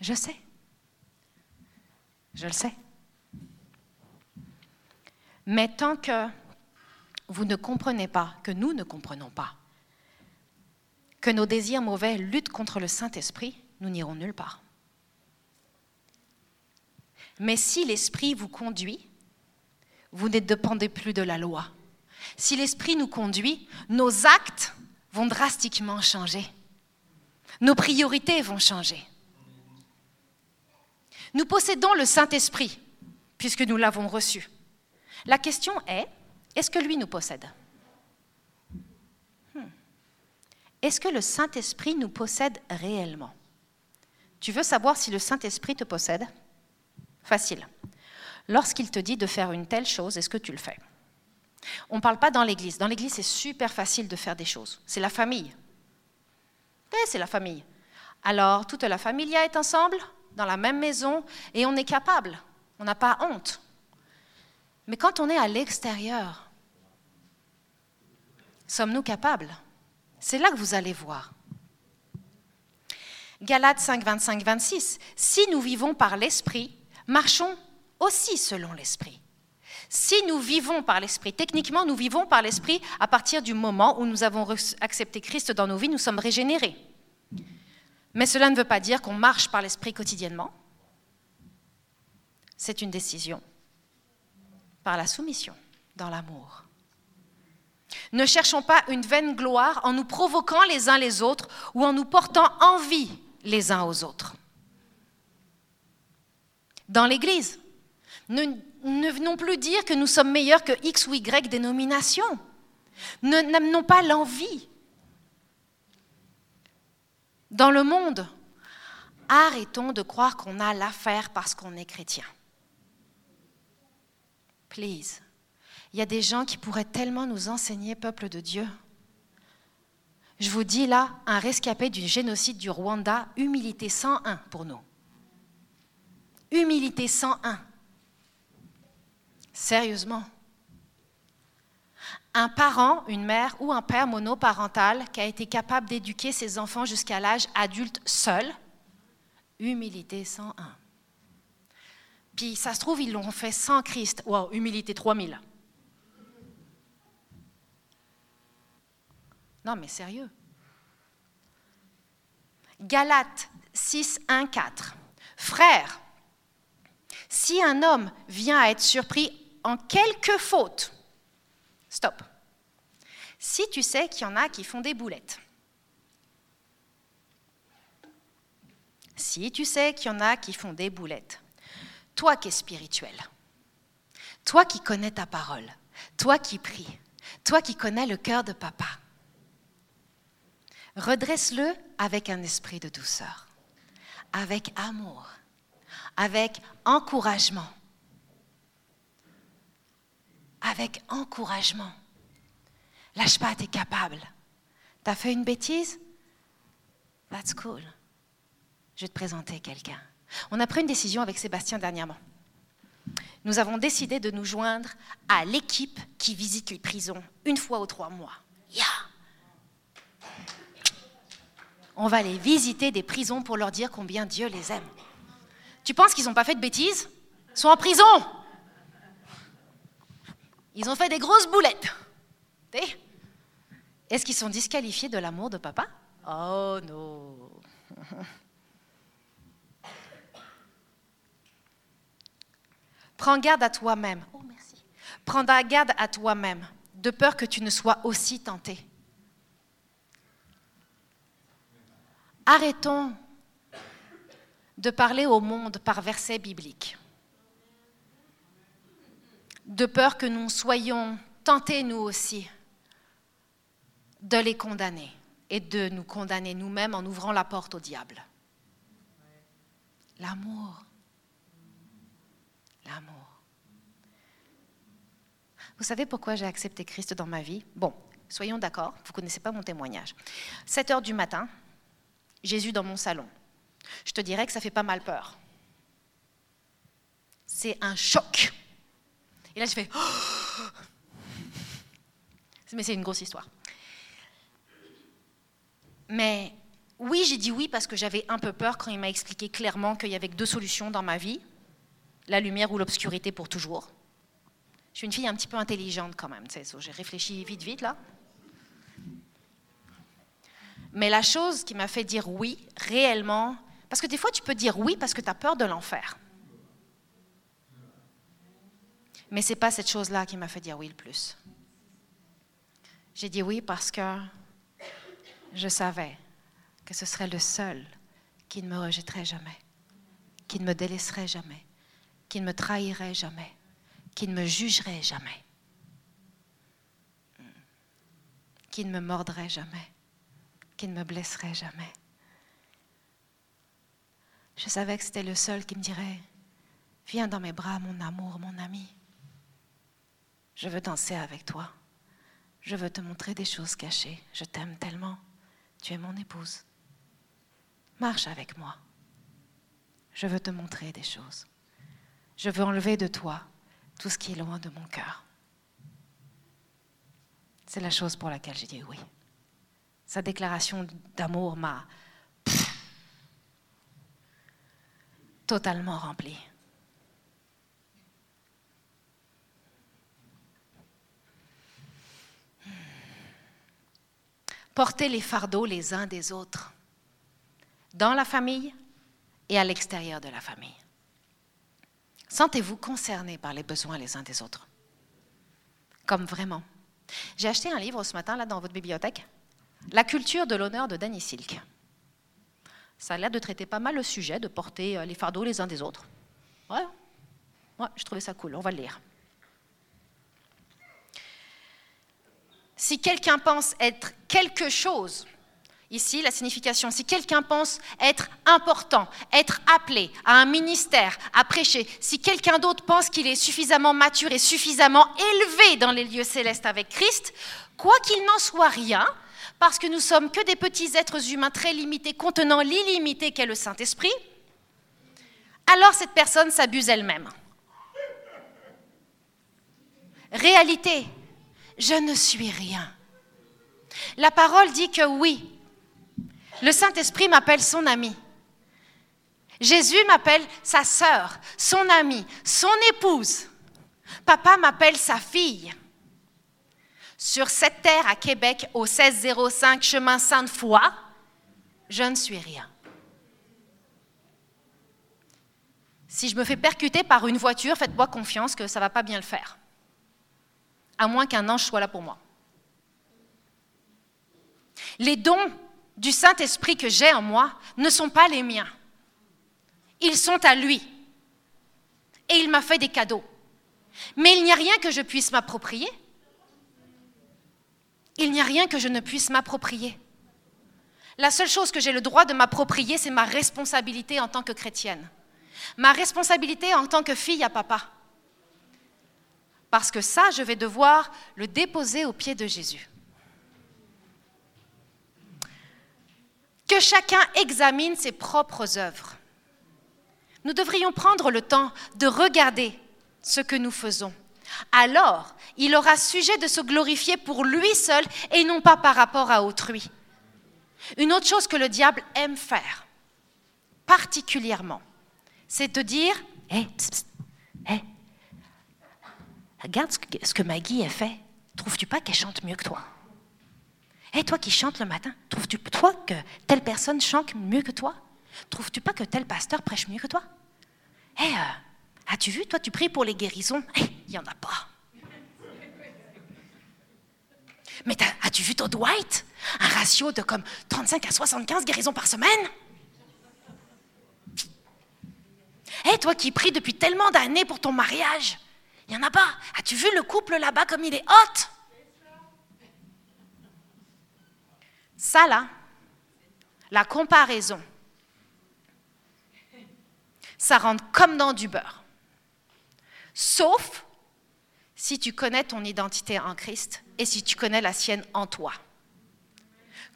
Je sais. Je le sais. Mais tant que vous ne comprenez pas, que nous ne comprenons pas, que nos désirs mauvais luttent contre le Saint-Esprit, nous n'irons nulle part. Mais si l'Esprit vous conduit, vous ne dépendez plus de la loi. Si l'Esprit nous conduit, nos actes vont drastiquement changer. Nos priorités vont changer. Nous possédons le Saint-Esprit, puisque nous l'avons reçu. La question est, est-ce que lui nous possède? Hmm. Est-ce que le Saint-Esprit nous possède réellement? Tu veux savoir si le Saint-Esprit te possède? Facile. Lorsqu'il te dit de faire une telle chose, est-ce que tu le fais? On ne parle pas dans l'Église. Dans l'Église, c'est super facile de faire des choses. C'est la famille. Eh, c'est la famille. Alors, toute la famille est ensemble, dans la même maison, et on est capable. On n'a pas honte. Mais quand on est à l'extérieur, sommes-nous capables? C'est là que vous allez voir. Galates 5, 25, 26. Si nous vivons par l'Esprit, marchons aussi selon l'Esprit. Si nous vivons par l'Esprit, techniquement, nous vivons par l'Esprit à partir du moment où nous avons accepté Christ dans nos vies, nous sommes régénérés. Mais cela ne veut pas dire qu'on marche par l'Esprit quotidiennement. C'est une décision par la soumission, dans l'amour. Ne cherchons pas une vaine gloire en nous provoquant les uns les autres ou en nous portant envie les uns aux autres. Dans l'Église, ne, venons plus dire que nous sommes meilleurs que X ou Y dénomination. N'amenons pas l'envie. Dans le monde, arrêtons de croire qu'on a l'affaire parce qu'on est chrétien. Please. Il y a des gens qui pourraient tellement nous enseigner, peuple de Dieu. Je vous dis là, un rescapé du génocide du Rwanda, humilité 101 pour nous. Humilité 101. Sérieusement. Un parent, une mère ou un père monoparental qui a été capable d'éduquer ses enfants jusqu'à l'âge adulte seul, humilité 101. Puis ça se trouve, ils l'ont fait sans Christ. Wow, humilité 3000. Non, mais sérieux. Galates 6, 1, 4. Frère, si un homme vient à être surpris en quelque faute, stop. Si tu sais qu'il y en a qui font des boulettes, si tu sais qu'il y en a qui font des boulettes, toi qui es spirituel, toi qui connais ta parole, toi qui pries, toi qui connais le cœur de papa, redresse-le avec un esprit de douceur, avec amour, avec encouragement. Avec encouragement. Lâche pas, tu es capable. Tu as fait une bêtise? That's cool. Je vais te présenter quelqu'un. On a pris une décision avec Sébastien dernièrement. Nous avons décidé de nous joindre à l'équipe qui visite les prisons une fois ou trois mois. On va aller visiter des prisons pour leur dire combien Dieu les aime. Tu penses qu'ils n'ont pas fait de bêtises? Ils sont en prison. Ils ont fait des grosses boulettes. Est-ce qu'ils sont disqualifiés de l'amour de papa? Oh non. Prends garde à toi-même. Oh, merci. Prends garde à toi-même, de peur que tu ne sois aussi tenté. Arrêtons de parler au monde par versets bibliques, de peur que nous soyons tentés, nous aussi, de les condamner et de nous condamner nous-mêmes en ouvrant la porte au diable. L'amour. L'amour. Vous savez pourquoi j'ai accepté Christ dans ma vie? Bon, soyons d'accord, vous ne connaissez pas mon témoignage. 7 heures du matin, Jésus dans mon salon. Je te dirais que ça fait pas mal peur. C'est un choc. Et là, je fais. Mais c'est une grosse histoire. Mais oui, j'ai dit oui parce que j'avais un peu peur quand il m'a expliqué clairement qu'il y avait deux solutions dans ma vie la lumière ou l'obscurité pour toujours. Je suis une fille un petit peu intelligente quand même, j'ai réfléchi vite, vite là. Mais la chose qui m'a fait dire oui, réellement, parce que des fois tu peux dire oui parce que tu as peur de l'enfer. Mais ce n'est pas cette chose-là qui m'a fait dire oui le plus. J'ai dit oui parce que je savais que ce serait le seul qui ne me rejetterait jamais, qui ne me délaisserait jamais, qui ne me trahirait jamais, qui ne me jugerait jamais, qui ne me mordrait jamais, qui ne me blesserait jamais. Je savais que c'était le seul qui me dirait, viens dans mes bras, mon amour, mon ami. Je veux danser avec toi. Je veux te montrer des choses cachées. Je t'aime tellement. Tu es mon épouse. Marche avec moi. Je veux te montrer des choses. Je veux enlever de toi tout ce qui est loin de mon cœur. C'est la chose pour laquelle j'ai dit oui. Sa déclaration d'amour m'a totalement remplie. Portez les fardeaux les uns des autres, dans la famille et à l'extérieur de la famille. Sentez-vous concerné par les besoins les uns des autres? Comme vraiment. J'ai acheté un livre ce matin, là, dans votre bibliothèque. La culture de l'honneur de Danny Silk. Ça a l'air de traiter pas mal le sujet, de porter euh, les fardeaux les uns des autres. Ouais, ouais je trouvais ça cool, on va le lire. Si quelqu'un pense être quelque chose, ici la signification, si quelqu'un pense être important, être appelé à un ministère, à prêcher, si quelqu'un d'autre pense qu'il est suffisamment mature et suffisamment élevé dans les lieux célestes avec Christ, quoi qu'il n'en soit rien, parce que nous sommes que des petits êtres humains très limités contenant l'illimité qu'est le Saint-Esprit, alors cette personne s'abuse elle-même. Réalité, je ne suis rien. La parole dit que oui, le Saint-Esprit m'appelle son ami. Jésus m'appelle sa sœur, son amie, son épouse. Papa m'appelle sa fille. Sur cette terre à Québec, au 1605 chemin Sainte-Foy, je ne suis rien. Si je me fais percuter par une voiture, faites-moi confiance que ça ne va pas bien le faire à moins qu'un ange soit là pour moi. Les dons du Saint-Esprit que j'ai en moi ne sont pas les miens. Ils sont à lui. Et il m'a fait des cadeaux. Mais il n'y a rien que je puisse m'approprier. Il n'y a rien que je ne puisse m'approprier. La seule chose que j'ai le droit de m'approprier, c'est ma responsabilité en tant que chrétienne. Ma responsabilité en tant que fille à papa parce que ça, je vais devoir le déposer aux pieds de Jésus. Que chacun examine ses propres œuvres. Nous devrions prendre le temps de regarder ce que nous faisons. Alors, il aura sujet de se glorifier pour lui seul et non pas par rapport à autrui. Une autre chose que le diable aime faire, particulièrement, c'est de dire Hé, hé, Regarde ce que, Maggie a fait. Trouves-tu pas qu'elle chante mieux que toi? Hé, toi qui chantes le matin, trouves-tu toi que telle personne chante mieux que toi? Trouves-tu pas que tel pasteur prêche mieux que toi? Hé, euh, as-tu vu, toi, tu pries pour les guérisons? Il n'y en a pas. Mais as-tu vu ton Dwight? Un ratio de comme 35 à 75 guérisons par semaine? Hé, toi qui pries depuis tellement d'années pour ton mariage, il n'y en a pas. As-tu vu le couple là-bas comme il est hot? Ça là, la comparaison, ça rentre comme dans du beurre. Sauf si tu connais ton identité en Christ et si tu connais la sienne en toi.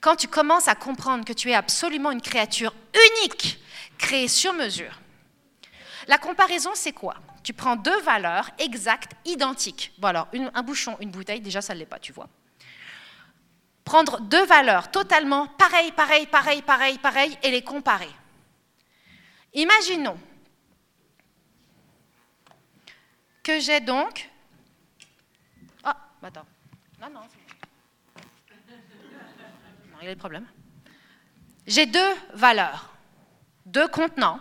Quand tu commences à comprendre que tu es absolument une créature unique, créée sur mesure, la comparaison, c'est quoi? Tu prends deux valeurs exactes, identiques. Bon alors, un bouchon, une bouteille, déjà ça ne l'est pas, tu vois. Prendre deux valeurs totalement pareilles, pareilles, pareilles, pareilles, pareilles, et les comparer. Imaginons que j'ai donc... Ah, attends. Non, non. Non, il y a des problèmes. J'ai deux valeurs, deux contenants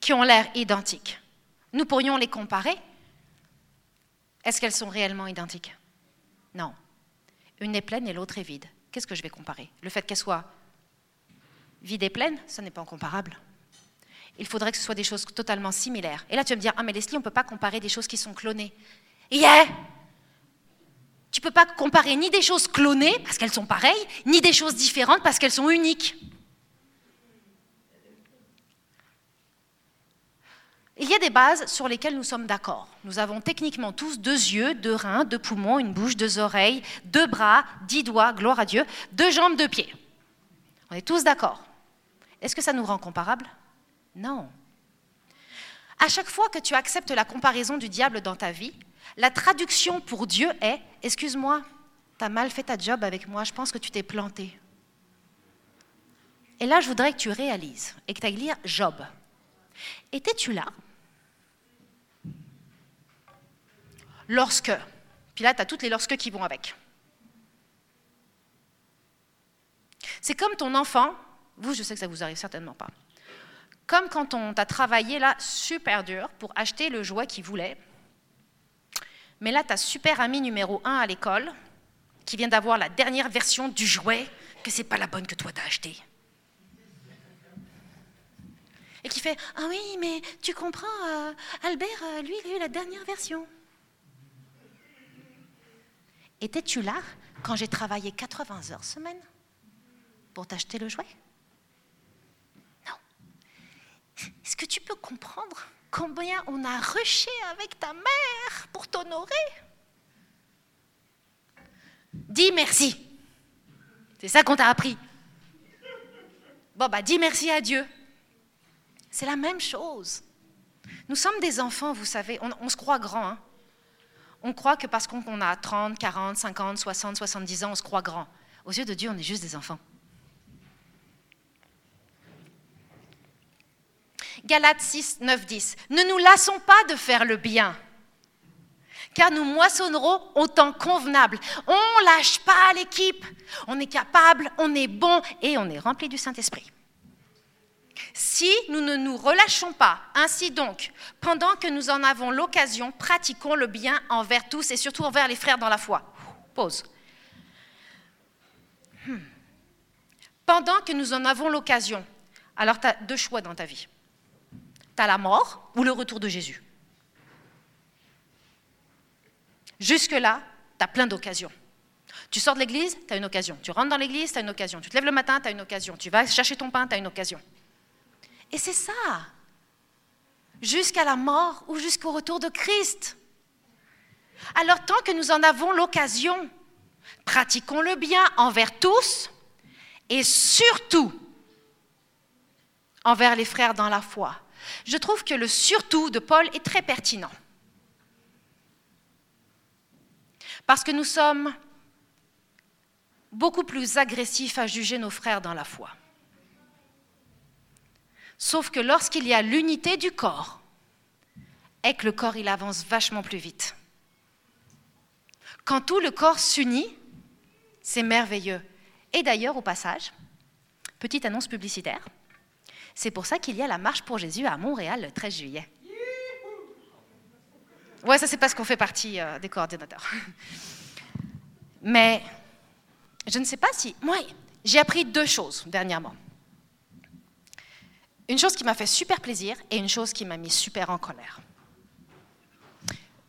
qui ont l'air identiques. Nous pourrions les comparer. Est-ce qu'elles sont réellement identiques? Non. Une est pleine et l'autre est vide. Qu'est-ce que je vais comparer? Le fait qu'elle soit vide et pleine, ce n'est pas comparable. Il faudrait que ce soit des choses totalement similaires. Et là, tu vas me dire, ah mais Leslie, on ne peut pas comparer des choses qui sont clonées. Yeah Tu ne peux pas comparer ni des choses clonées, parce qu'elles sont pareilles, ni des choses différentes, parce qu'elles sont uniques. Il y a des bases sur lesquelles nous sommes d'accord. Nous avons techniquement tous deux yeux, deux reins, deux poumons, une bouche, deux oreilles, deux bras, dix doigts, gloire à Dieu, deux jambes, deux pieds. On est tous d'accord. Est-ce que ça nous rend comparables? Non. À chaque fois que tu acceptes la comparaison du diable dans ta vie, la traduction pour Dieu est Excuse-moi, tu as mal fait ta job avec moi, je pense que tu t'es planté. Et là, je voudrais que tu réalises et que tu ailles lire Job. Étais-tu là? Lorsque, puis là, tu as toutes les lorsque qui vont avec. C'est comme ton enfant, vous, je sais que ça vous arrive certainement pas, comme quand on t'a travaillé là super dur pour acheter le jouet qu'il voulait, mais là, ta super ami numéro un à l'école, qui vient d'avoir la dernière version du jouet, que c'est pas la bonne que toi t'as acheté. Et qui fait Ah oui, mais tu comprends, euh, Albert, euh, lui, il a eu la dernière version. Étais-tu là quand j'ai travaillé 80 heures semaine pour t'acheter le jouet? Non. Est-ce que tu peux comprendre combien on a rushé avec ta mère pour t'honorer Dis merci. C'est ça qu'on t'a appris. Bon, bah dis merci à Dieu. C'est la même chose. Nous sommes des enfants, vous savez, on, se croit grand. Hein on croit que parce qu'on a 30, 40, 50, 60, 70 ans, on se croit grand. Aux yeux de Dieu, on est juste des enfants. Galates 6, 9, 10. Ne nous lassons pas de faire le bien, car nous moissonnerons au temps convenable. On lâche pas l'équipe. On est capable, on est bon et on est rempli du Saint-Esprit. Si nous ne nous relâchons pas, ainsi donc, pendant que nous en avons l'occasion, pratiquons le bien envers tous et surtout envers les frères dans la foi. Pause. Hmm. Pendant que nous en avons l'occasion, alors tu as deux choix dans ta vie. Tu la mort ou le retour de Jésus. Jusque-là, tu as plein d'occasions. Tu sors de l'église, tu as une occasion. Tu rentres dans l'église, tu as une occasion. Tu te lèves le matin, tu as une occasion. Tu vas chercher ton pain, tu as une occasion. Et c'est ça, jusqu'à la mort ou jusqu'au retour de Christ. Alors tant que nous en avons l'occasion, pratiquons le bien envers tous et surtout envers les frères dans la foi. Je trouve que le surtout de Paul est très pertinent. Parce que nous sommes beaucoup plus agressifs à juger nos frères dans la foi. Sauf que lorsqu'il y a l'unité du corps, et que le corps il avance vachement plus vite. Quand tout le corps s'unit, c'est merveilleux. Et d'ailleurs, au passage, petite annonce publicitaire, c'est pour ça qu'il y a la marche pour Jésus à Montréal le 13 juillet. Ouais, ça c'est parce qu'on fait partie euh, des coordinateurs. Mais je ne sais pas si... Moi, j'ai appris deux choses dernièrement. Une chose qui m'a fait super plaisir et une chose qui m'a mis super en colère.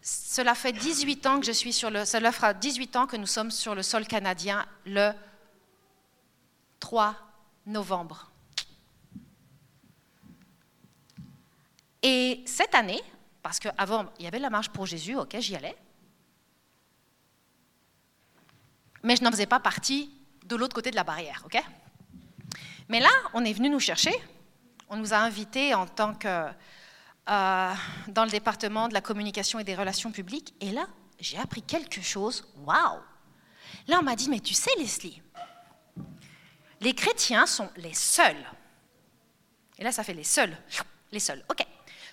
Cela fait 18 ans que je suis sur le, cela fera 18 ans que nous sommes sur le sol canadien le 3 novembre. Et cette année, parce qu'avant, il y avait la marche pour Jésus, ok, j'y allais, mais je n'en faisais pas partie de l'autre côté de la barrière, ok? Mais là, on est venu nous chercher on nous a invités en tant que euh, dans le département de la communication et des relations publiques. Et là, j'ai appris quelque chose. Waouh Là, on m'a dit, mais tu sais, Leslie, les chrétiens sont les seuls. Et là, ça fait les seuls. Les seuls, ok.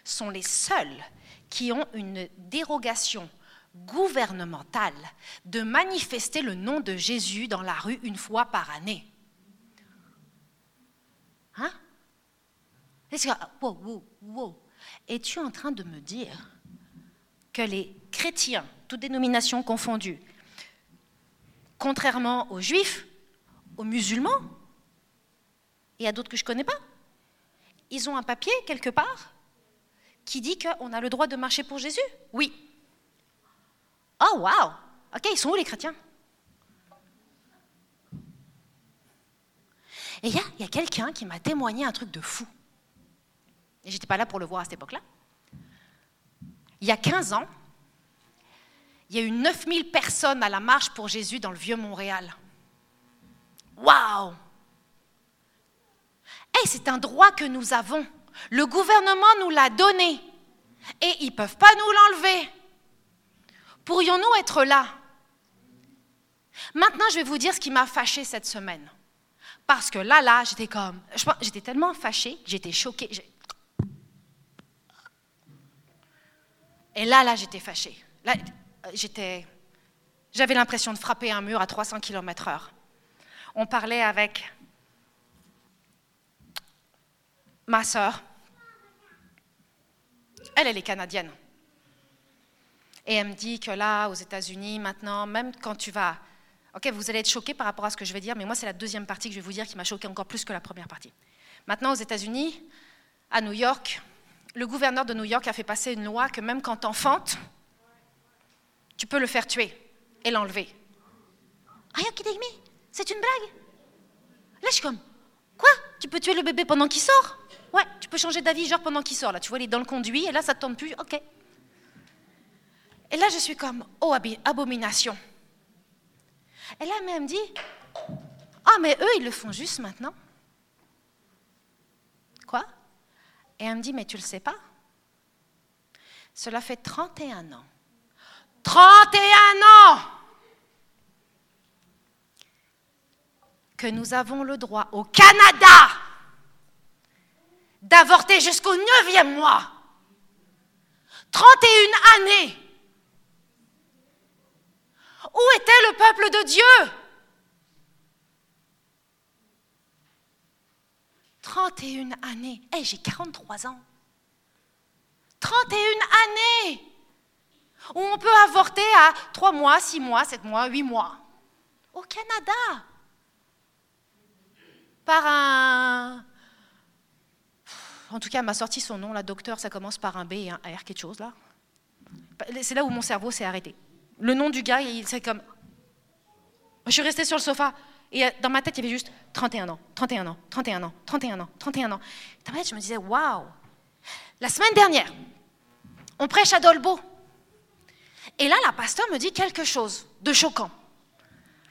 Sont les seuls qui ont une dérogation gouvernementale de manifester le nom de Jésus dans la rue une fois par année. Hein? Wow, wow, wow. Es-tu en train de me dire que les chrétiens, toutes dénominations confondues, contrairement aux juifs, aux musulmans, et à d'autres que je ne connais pas, ils ont un papier quelque part qui dit qu'on a le droit de marcher pour Jésus? Oui. Oh, wow Ok, ils sont où les chrétiens? Et il y a, a quelqu'un qui m'a témoigné un truc de fou. Et j'étais pas là pour le voir à cette époque-là. Il y a 15 ans, il y a eu 9000 personnes à la marche pour Jésus dans le vieux Montréal. Waouh hey, C'est un droit que nous avons. Le gouvernement nous l'a donné. Et ils ne peuvent pas nous l'enlever. Pourrions-nous être là? Maintenant, je vais vous dire ce qui m'a fâché cette semaine. Parce que là, là, j'étais comme. J'étais tellement fâchée, j'étais choquée. Et là, là, j'étais fâchée. Là. J'avais l'impression de frapper un mur à 300 km/h. On parlait avec ma sœur. Elle, elle est canadienne. Et elle me dit que là, aux États-Unis, maintenant, même quand tu vas Ok, vous allez être choqués par rapport à ce que je vais dire, mais moi, c'est la deuxième partie que je vais vous dire qui m'a choqué encore plus que la première partie. Maintenant, aux États-Unis, à New York, le gouverneur de New York a fait passer une loi que même quand t'enfantes, tu peux le faire tuer et l'enlever. Rien qui me? C'est une blague Là, je suis comme, quoi? Tu peux tuer le bébé pendant qu'il sort? Ouais, tu peux changer d'avis, genre pendant qu'il sort. Là, tu vois, il est dans le conduit, et là, ça ne tombe plus, ok. Et là, je suis comme, oh, abomination. Et là, elle me dit, ah, mais eux, ils le font juste maintenant. Quoi? Et elle me dit, mais tu le sais pas Cela fait 31 ans. 31 ans que nous avons le droit au Canada d'avorter jusqu'au neuvième mois. 31 années où était le peuple de Dieu? 31 années. Hé, j'ai 43 ans. 31 années où on peut avorter à 3 mois, 6 mois, 7 mois, 8 mois. Au Canada. Par un... En tout cas, elle m'a sorti son nom, la docteur, ça commence par un B et un R, quelque chose là. C'est là où mon cerveau s'est arrêté. Le nom du gars, c'est comme. Je suis restée sur le sofa. Et euh, dans ma tête, il y avait juste 31 ans, 31 ans, 31 ans, 31 ans, 31 ans. Dans ma tête, je me disais, waouh! La semaine dernière, on prêche à Dolbo. Et là, la pasteur me dit quelque chose de choquant.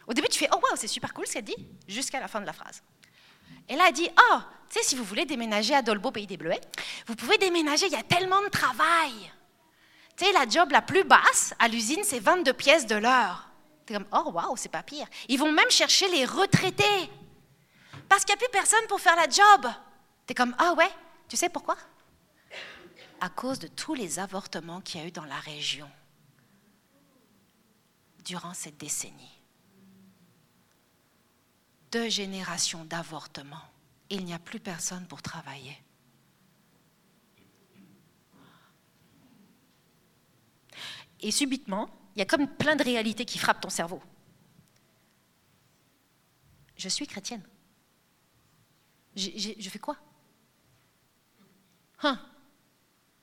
Au début, tu fais, oh waouh, c'est super cool ce qu'elle dit, jusqu'à la fin de la phrase. Et là, elle dit, oh, tu sais, si vous voulez déménager à Dolbo, pays des Bleuets, vous pouvez déménager, il y a tellement de travail. Tu sais, la job la plus basse à l'usine, c'est 22 pièces de l'heure. Tu es comme, oh, waouh, c'est pas pire. Ils vont même chercher les retraités. Parce qu'il n'y a plus personne pour faire la job. Tu es comme, ah ouais, tu sais pourquoi? À cause de tous les avortements qu'il y a eu dans la région durant cette décennie. Deux générations d'avortements. Il n'y a plus personne pour travailler. Et subitement, il y a comme plein de réalités qui frappent ton cerveau. Je suis chrétienne. je fais quoi? Hein?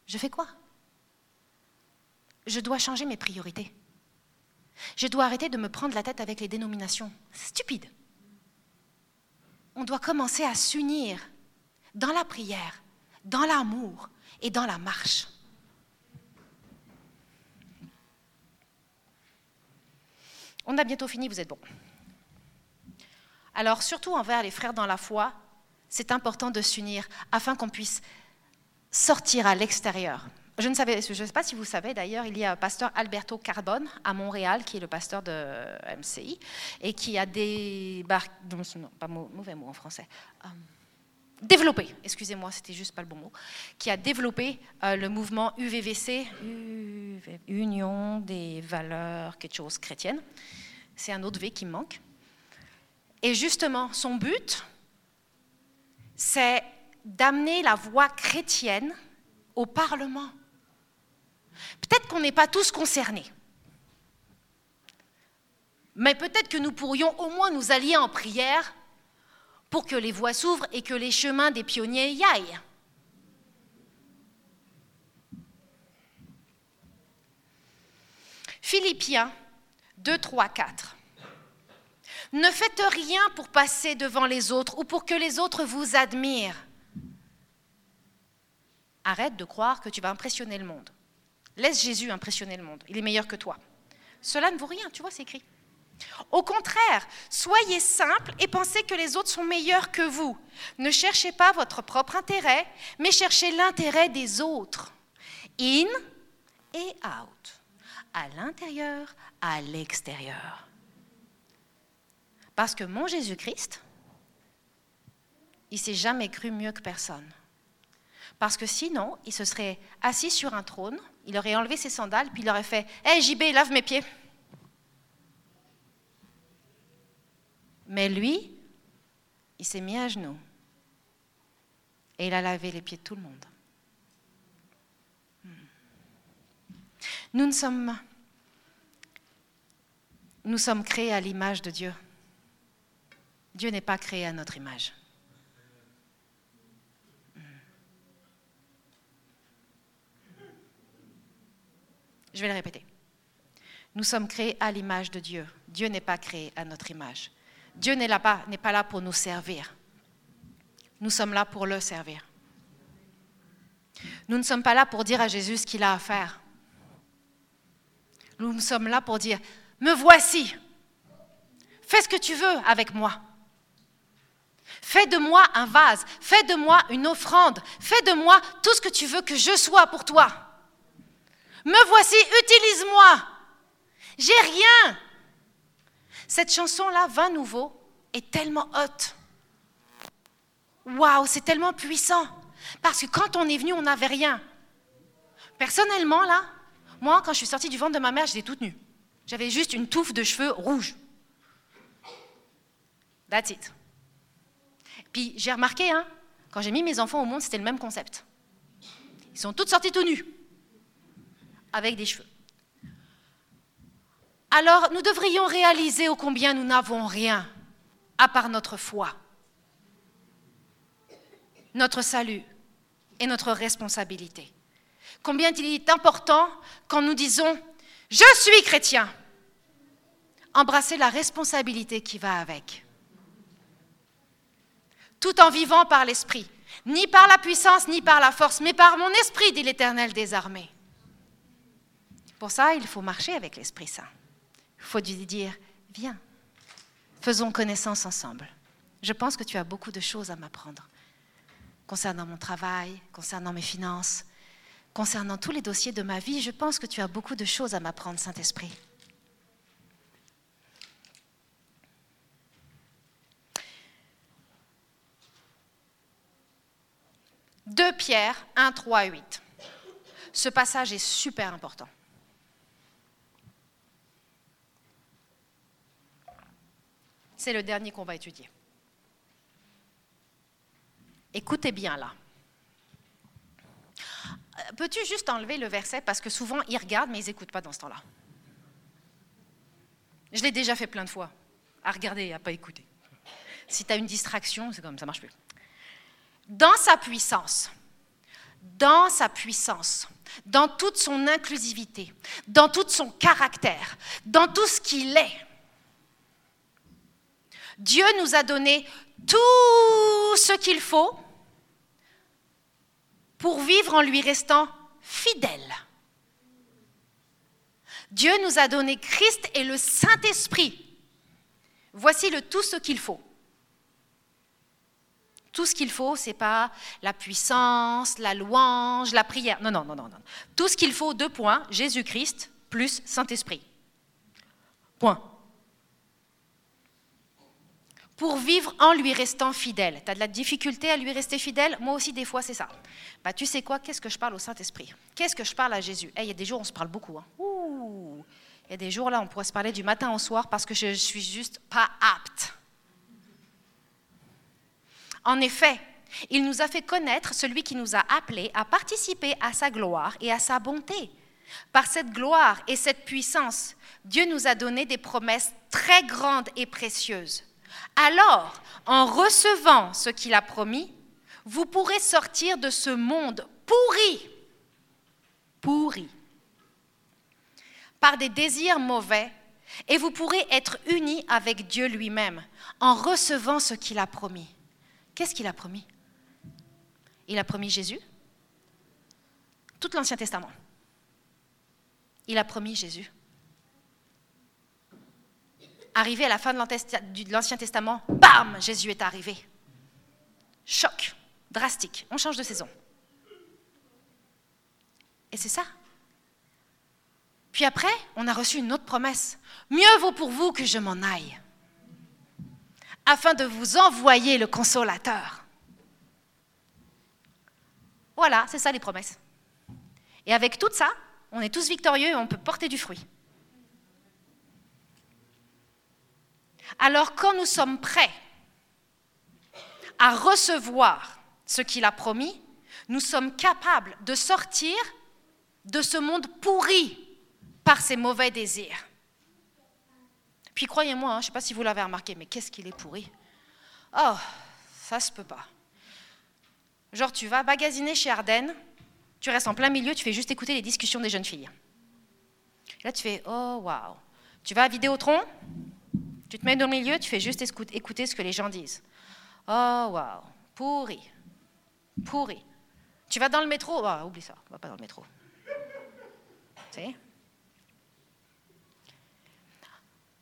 Je fais quoi? Je dois changer mes priorités. Je dois arrêter de me prendre la tête avec les dénominations. C'est stupide. On doit commencer à s'unir dans la prière, dans l'amour et dans la marche. On a bientôt fini, vous êtes bon. Alors, surtout envers les frères dans la foi, c'est important de s'unir afin qu'on puisse sortir à l'extérieur. Je ne sais pas si vous savez d'ailleurs, il y a un pasteur Alberto Carbone à Montréal, qui est le pasteur de MCI, et qui a euh, développé, excusez-moi, c'était juste pas le bon mot, qui a développé euh, le mouvement UVVC, Union des valeurs, quelque chose chrétienne. C'est un autre V qui me manque. Et justement, son but, c'est d'amener la voix chrétienne au Parlement. Peut-être qu'on n'est pas tous concernés. Mais peut-être que nous pourrions au moins nous allier en prière pour que les voies s'ouvrent et que les chemins des pionniers y aillent. Philippiens 2, 3, 4. Ne faites rien pour passer devant les autres ou pour que les autres vous admirent. Arrête de croire que tu vas impressionner le monde. Laisse Jésus impressionner le monde. Il est meilleur que toi. Cela ne vaut rien, tu vois, c'est écrit. Au contraire, soyez simple et pensez que les autres sont meilleurs que vous. Ne cherchez pas votre propre intérêt, mais cherchez l'intérêt des autres. In et out. À l'intérieur, à l'extérieur. Parce que mon Jésus-Christ, il s'est jamais cru mieux que personne. Parce que sinon, il se serait assis sur un trône, il aurait enlevé ses sandales, puis il aurait fait Hé hey, JB, lave mes pieds. Mais lui, il s'est mis à genoux et il a lavé les pieds de tout le monde. Hmm. Nous ne sommes, nous sommes créés à l'image de Dieu. Dieu n'est pas créé à notre image. Je vais le répéter. Nous sommes créés à l'image de Dieu. Dieu n'est pas créé à notre image. Dieu n'est pas, pas là pour nous servir. Nous sommes là pour le servir. Nous ne sommes pas là pour dire à Jésus ce qu'il a à faire. Nous sommes là pour dire, me voici. Fais ce que tu veux avec moi. Fais de moi un vase, fais de moi une offrande, fais de moi tout ce que tu veux que je sois pour toi. Me voici, utilise-moi. J'ai rien. Cette chanson-là, 20 nouveau, est tellement haute. Waouh, c'est tellement puissant. Parce que quand on est venu, on n'avait rien. Personnellement, là, moi, quand je suis sortie du ventre de ma mère, j'étais toute nue. J'avais juste une touffe de cheveux rouges. That's it. Puis j'ai remarqué, hein, quand j'ai mis mes enfants au monde, c'était le même concept. Ils sont tous sortis tout nus, avec des cheveux alors nous devrions réaliser ô combien nous n'avons rien à part notre foi, notre salut et notre responsabilité. Combien il est important quand nous disons ⁇ Je suis chrétien !⁇ embrasser la responsabilité qui va avec. Tout en vivant par l'Esprit, ni par la puissance, ni par la force, mais par mon esprit, dit l'Éternel des armées. Pour ça, il faut marcher avec l'Esprit Saint. Il faut lui dire, viens, faisons connaissance ensemble. Je pense que tu as beaucoup de choses à m'apprendre concernant mon travail, concernant mes finances, concernant tous les dossiers de ma vie. Je pense que tu as beaucoup de choses à m'apprendre, Saint-Esprit. Deux Pierre 1, 3, 8. Ce passage est super important. C'est le dernier qu'on va étudier. Écoutez bien là. Euh, peux-tu juste enlever le verset? Parce que souvent ils regardent mais ils n'écoutent pas dans ce temps-là. Je l'ai déjà fait plein de fois, à regarder et à pas écouter. Si tu as une distraction, c'est comme ça marche plus. Dans sa puissance, dans sa puissance, dans toute son inclusivité, dans tout son caractère, dans tout ce qu'il est, Dieu nous a donné tout ce qu'il faut pour vivre en lui restant fidèle. Dieu nous a donné Christ et le Saint-Esprit. Voici le tout ce qu'il faut. Tout ce qu'il faut, ce n'est pas la puissance, la louange, la prière. Non, non, non, non. non. Tout ce qu'il faut, deux points, Jésus-Christ plus Saint-Esprit. Point pour vivre en lui restant fidèle. Tu as de la difficulté à lui rester fidèle? Moi aussi, des fois, c'est ça. Bah, tu sais quoi? Qu'est-ce que je parle au Saint-Esprit? Qu'est-ce que je parle à Jésus? Il y a des jours, on se parle beaucoup. Hein. Il y a des jours, là, on pourrait se parler du matin au soir parce que je ne suis juste pas apte. En effet, Il nous a fait connaître celui qui nous a appelés à participer à sa gloire et à sa bonté. Par cette gloire et cette puissance, Dieu nous a donné des promesses très grandes et précieuses. Alors, en recevant ce qu'il a promis, vous pourrez sortir de ce monde pourri, pourri, par des désirs mauvais, et vous pourrez être unis avec Dieu lui-même en recevant ce qu'il a promis. Qu'est-ce qu'il a promis? Il a promis Jésus, tout l'Ancien Testament. Il a promis Jésus. Arrivé à la fin de l'Ancien Testament, bam, Jésus est arrivé. Choc, drastique, on change de saison. Et c'est ça. Puis après, on a reçu une autre promesse. Mieux vaut pour vous que je m'en aille, afin de vous envoyer le consolateur. Voilà, c'est ça les promesses. Et avec tout ça, on est tous victorieux et on peut porter du fruit. Alors quand nous sommes prêts à recevoir ce qu'il a promis, nous sommes capables de sortir de ce monde pourri par ses mauvais désirs. Puis croyez-moi, hein, je ne sais pas si vous l'avez remarqué, mais qu'est-ce qu'il est pourri? Oh, ça se peut pas. Genre, tu vas magasiner chez Ardennes, tu restes en plein milieu, tu fais juste écouter les discussions des jeunes filles. là, tu fais Oh, waouh. Tu vas à Vidéotron, tu te mets le milieu, tu fais juste écouter ce que les gens disent. Oh, waouh. Pourri. Pourri. Tu vas dans le métro, oh, oublie ça, va pas dans le métro.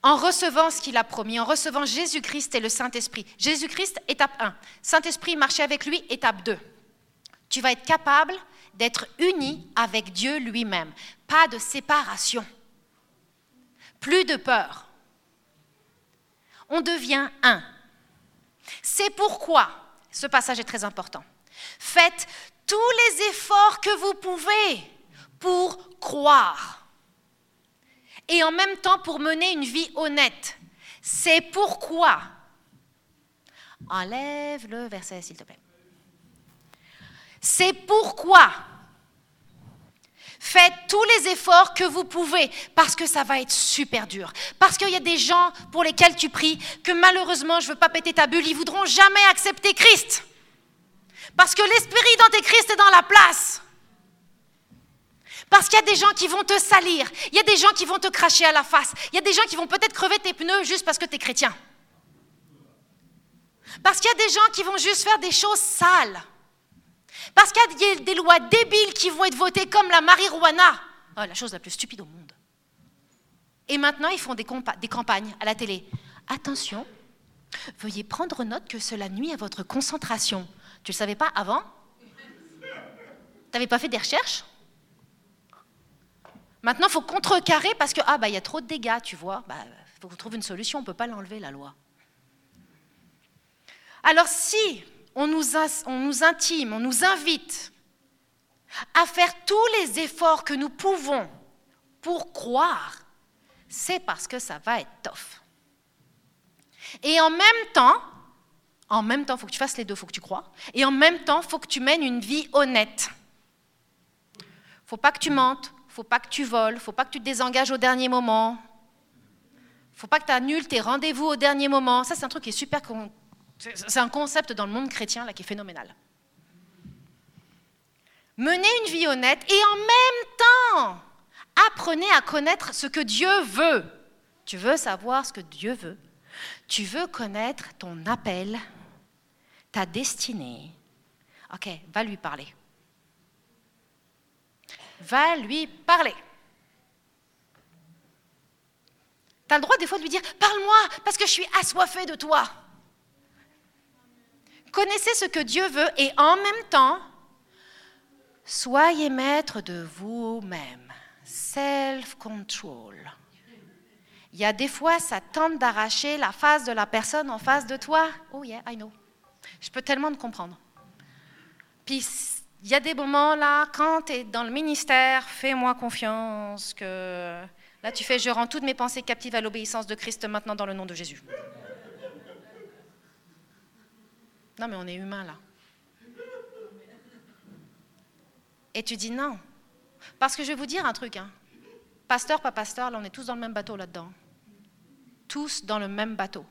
En recevant ce qu'il a promis, en recevant Jésus-Christ et le Saint-Esprit. Jésus-Christ, étape 1. Saint-Esprit, marcher avec lui, étape 2. Tu vas être capable d'être uni avec Dieu lui-même. Pas de séparation. Plus de peur. On devient un. C'est pourquoi, ce passage est très important, faites tous les efforts que vous pouvez pour croire et en même temps pour mener une vie honnête. C'est pourquoi. Enlève le verset, s'il te plaît. C'est pourquoi. Faites tous les efforts que vous pouvez parce que ça va être super dur. Parce qu'il y a des gens pour lesquels tu pries que malheureusement, je ne veux pas péter ta bulle, ils voudront jamais accepter Christ. Parce que l'esprit d'Antéchrist est dans la place. Parce qu'il y a des gens qui vont te salir, il y a des gens qui vont te cracher à la face, il y a des gens qui vont peut-être crever tes pneus juste parce que tu es chrétien. Parce qu'il y a des gens qui vont juste faire des choses sales. Parce qu'il y a des lois débiles qui vont être votées comme la marijuana. Oh, la chose la plus stupide au monde. Et maintenant, ils font des, campagnes à la télé. Attention, veuillez prendre note que cela nuit à votre concentration. Tu ne le savais pas avant? Tu n'avais pas fait des recherches? Maintenant, il faut contrecarrer parce que, ah, bah, y a trop de dégâts, tu vois. Bah, faut qu'on trouve une solution, on ne peut pas l'enlever, la loi. Alors, si on nous, intime, on nous invite à faire tous les efforts que nous pouvons pour croire, c'est parce que ça va être tough. Et en même temps, en même temps, il faut que tu fasses les deux, il faut que tu crois. Et en même temps, il faut que tu mènes une vie honnête. Faut pas que tu mentes, faut pas que tu voles, faut pas que tu te désengages au dernier moment. Faut pas que tu annules tes rendez-vous au dernier moment. Ça, c'est un truc qui est super. C'est un concept dans le monde chrétien là, qui est phénoménal. Menez une vie honnête et en même temps, apprenez à connaître ce que Dieu veut. Tu veux savoir ce que Dieu veut? Tu veux connaître ton appel, ta destinée? Ok, va lui parler va lui parler. Tu as le droit des fois de lui dire, parle-moi, parce que je suis assoiffé de toi. Connaissez ce que Dieu veut et en même temps, soyez maître de vous-même. Self-control. Il y a des fois, ça tente d'arracher la face de la personne en face de toi. Oh yeah, I know. Je peux tellement te comprendre. Puis il y a des moments là, quand tu es dans le ministère, fais-moi confiance, que là tu fais, je rends toutes mes pensées captives à l'obéissance de Christ maintenant dans le nom de Jésus. Non, mais on est humain là. Et tu dis non. Parce que je vais vous dire un truc. Hein. Pasteur, pas pasteur, là on est tous dans le même bateau là-dedans. Tous dans le même bateau.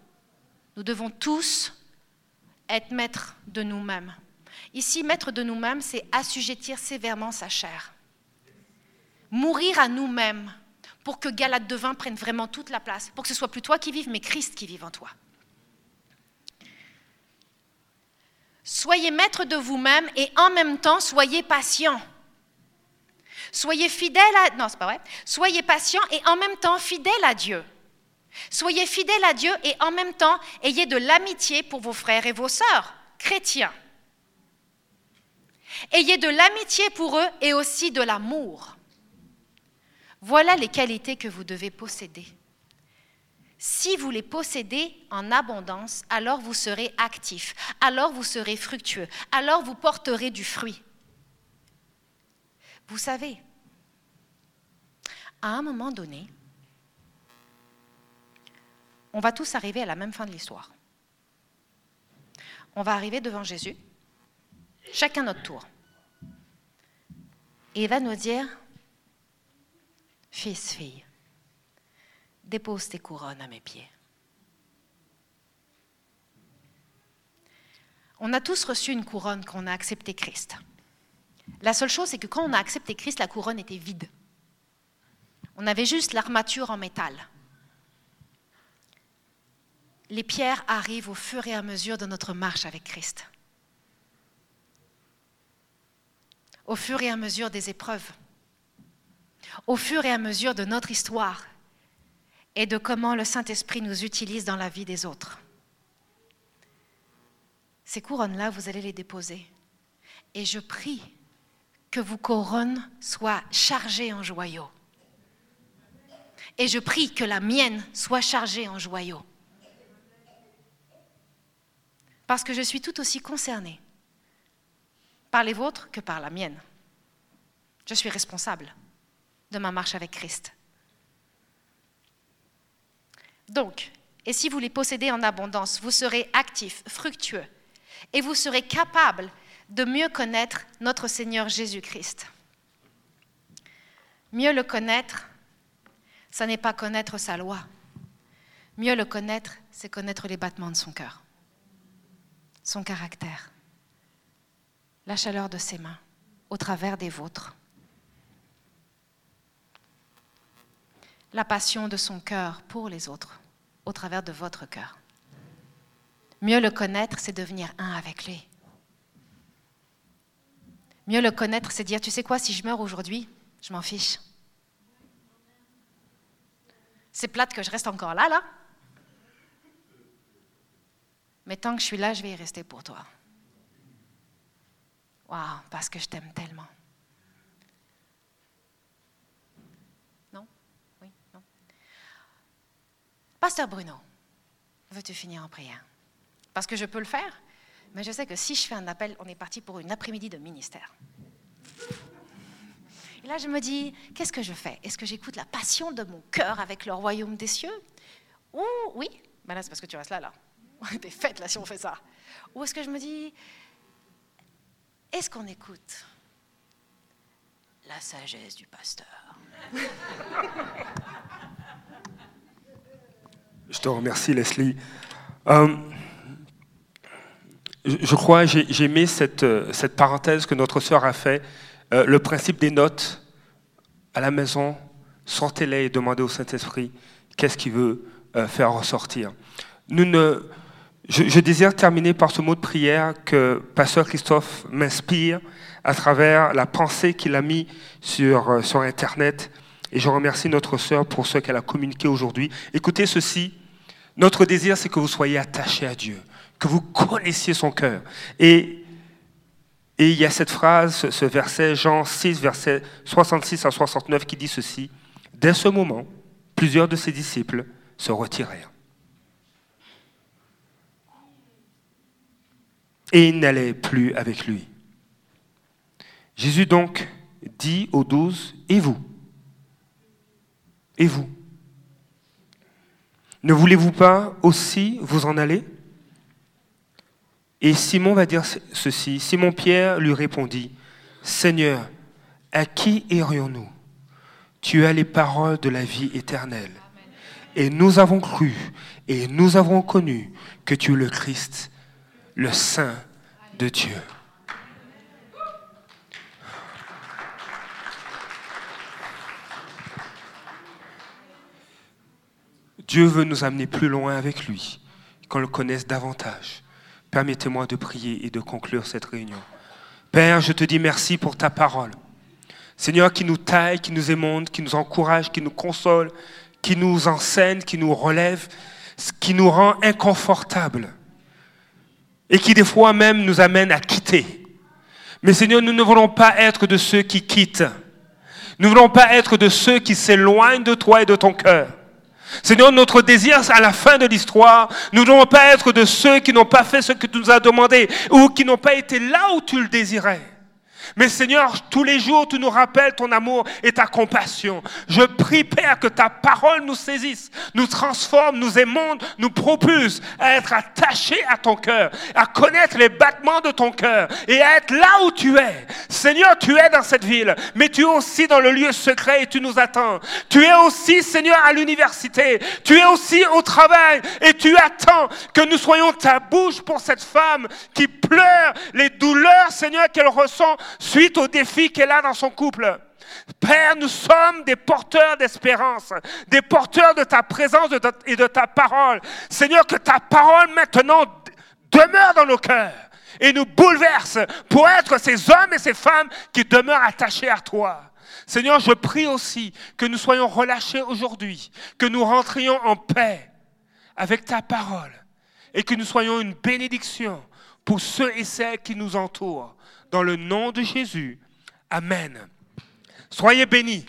Nous devons tous être maîtres de nous-mêmes. Ici, maître de nous-mêmes, c'est assujettir sévèrement sa chair. Mourir à nous-mêmes pour que Galate de vin prenne vraiment toute la place, pour que ce soit plus toi qui vives, mais Christ qui vive en toi. Soyez maître de vous-même et en même temps soyez patient. Soyez fidèle à non, c'est pas vrai. Soyez patient et en même temps fidèle à Dieu. Soyez fidèle à Dieu et en même temps ayez de l'amitié pour vos frères et vos sœurs chrétiens. Ayez de l'amitié pour eux et aussi de l'amour. Voilà les qualités que vous devez posséder. Si vous les possédez en abondance, alors vous serez actif, alors vous serez fructueux, alors vous porterez du fruit. Vous savez, à un moment donné, on va tous arriver à la même fin de l'histoire. On va arriver devant Jésus, chacun notre tour. Et il va nous dire, fils, fille, dépose tes couronnes à mes pieds. On a tous reçu une couronne quand on a accepté Christ. La seule chose, c'est que quand on a accepté Christ, la couronne était vide. On avait juste l'armature en métal. Les pierres arrivent au fur et à mesure de notre marche avec Christ. Au fur et à mesure des épreuves. Au fur et à mesure de notre histoire et de comment le Saint-Esprit nous utilise dans la vie des autres. Ces couronnes-là, vous allez les déposer. Et je prie que vos couronnes soient chargées en joyaux. Et je prie que la mienne soit chargée en joyaux. Parce que je suis tout aussi concernée par les vôtres que par la mienne. Je suis responsable de ma marche avec Christ. Donc, et si vous les possédez en abondance, vous serez actifs, fructueux, et vous serez capables de mieux connaître notre Seigneur Jésus-Christ. Mieux le connaître, ça n'est pas connaître sa loi. Mieux le connaître, c'est connaître les battements de son cœur, son caractère, la chaleur de ses mains au travers des vôtres, la passion de son cœur pour les autres au travers de votre cœur. Mieux le connaître, c'est devenir un avec lui. Mieux le connaître, c'est dire, tu sais quoi, si je meurs aujourd'hui, je m'en fiche. C'est plate que je reste encore là, là. Mais tant que je suis là, je vais y rester pour toi. Waouh, parce que je t'aime tellement. Non Oui Non Pasteur Bruno, veux-tu finir en prière? Parce que je peux le faire, mais je sais que si je fais un appel, on est parti pour une après-midi de ministère. Et là, je me dis, qu'est-ce que je fais? Est-ce que j'écoute la passion de mon cœur avec le royaume des cieux? Ou, oui, ben là, c'est parce que tu restes là, là. T'es faite, là, si on fait ça. Ou est-ce que je me dis, est-ce qu'on écoute la sagesse du pasteur? Je te remercie, Leslie. Euh, je crois, j'ai aimé cette, euh, cette, parenthèse que notre sœur a fait. Euh, le principe des notes à la maison, sortez-les et demandez au Saint-Esprit qu'est-ce qu'il veut euh, faire ressortir. Nous ne, je, je, désire terminer par ce mot de prière que Pasteur Christophe m'inspire à travers la pensée qu'il a mis sur, sur Internet. Et je remercie notre sœur pour ce qu'elle a communiqué aujourd'hui. Écoutez ceci. Notre désir, c'est que vous soyez attachés à Dieu que vous connaissiez son cœur. Et, et il y a cette phrase, ce verset, Jean 6, verset 66 à 69, qui dit ceci. Dès ce moment, plusieurs de ses disciples se retirèrent. Et ils n'allaient plus avec lui. Jésus donc dit aux douze, et vous? Et vous? Ne voulez-vous pas aussi vous en aller? Et Simon va dire ceci. Simon-Pierre lui répondit, Seigneur, À qui irions-nous Tu as les paroles de la vie éternelle. Et nous avons cru et nous avons connu que tu es le Christ, le Saint de Dieu. Dieu veut nous amener plus loin avec lui, qu'on le connaisse davantage. Permettez-moi de prier et de conclure cette réunion. Père, je te dis merci pour ta parole. Seigneur, qui nous taille, qui nous émonde, qui nous encourage, qui nous console, qui nous enseigne, qui nous relève, qui nous rend inconfortables et qui des fois même nous amène à quitter. Mais Seigneur, nous ne voulons pas être de ceux qui quittent. Nous ne voulons pas être de ceux qui s'éloignent de toi et de ton cœur. Seigneur, notre désir à la fin de l'histoire, nous ne voulons pas être de ceux qui n'ont pas fait ce que tu nous as demandé ou qui n'ont pas été là où tu le désirais. Mais Seigneur, tous les jours, tu nous rappelles ton amour et ta compassion. Je prie, Père, que ta parole nous saisisse, nous transforme, nous émonde, nous propulse à être attachés à ton cœur, à connaître les battements de ton cœur et à être là où tu es. Seigneur, tu es dans cette ville, mais tu es aussi dans le lieu secret et tu nous attends. Tu es aussi, Seigneur, à l'université. Tu es aussi au travail et tu attends que nous soyons ta bouche pour cette femme qui pleure les douleurs, Seigneur, qu'elle ressent suite au défi qu'elle a dans son couple. Père, nous sommes des porteurs d'espérance, des porteurs de ta présence et de ta parole. Seigneur, que ta parole maintenant demeure dans nos cœurs et nous bouleverse pour être ces hommes et ces femmes qui demeurent attachés à toi. Seigneur, je prie aussi que nous soyons relâchés aujourd'hui, que nous rentrions en paix avec ta parole et que nous soyons une bénédiction pour ceux et celles qui nous entourent. Dans le nom de Jésus. Amen. Soyez bénis.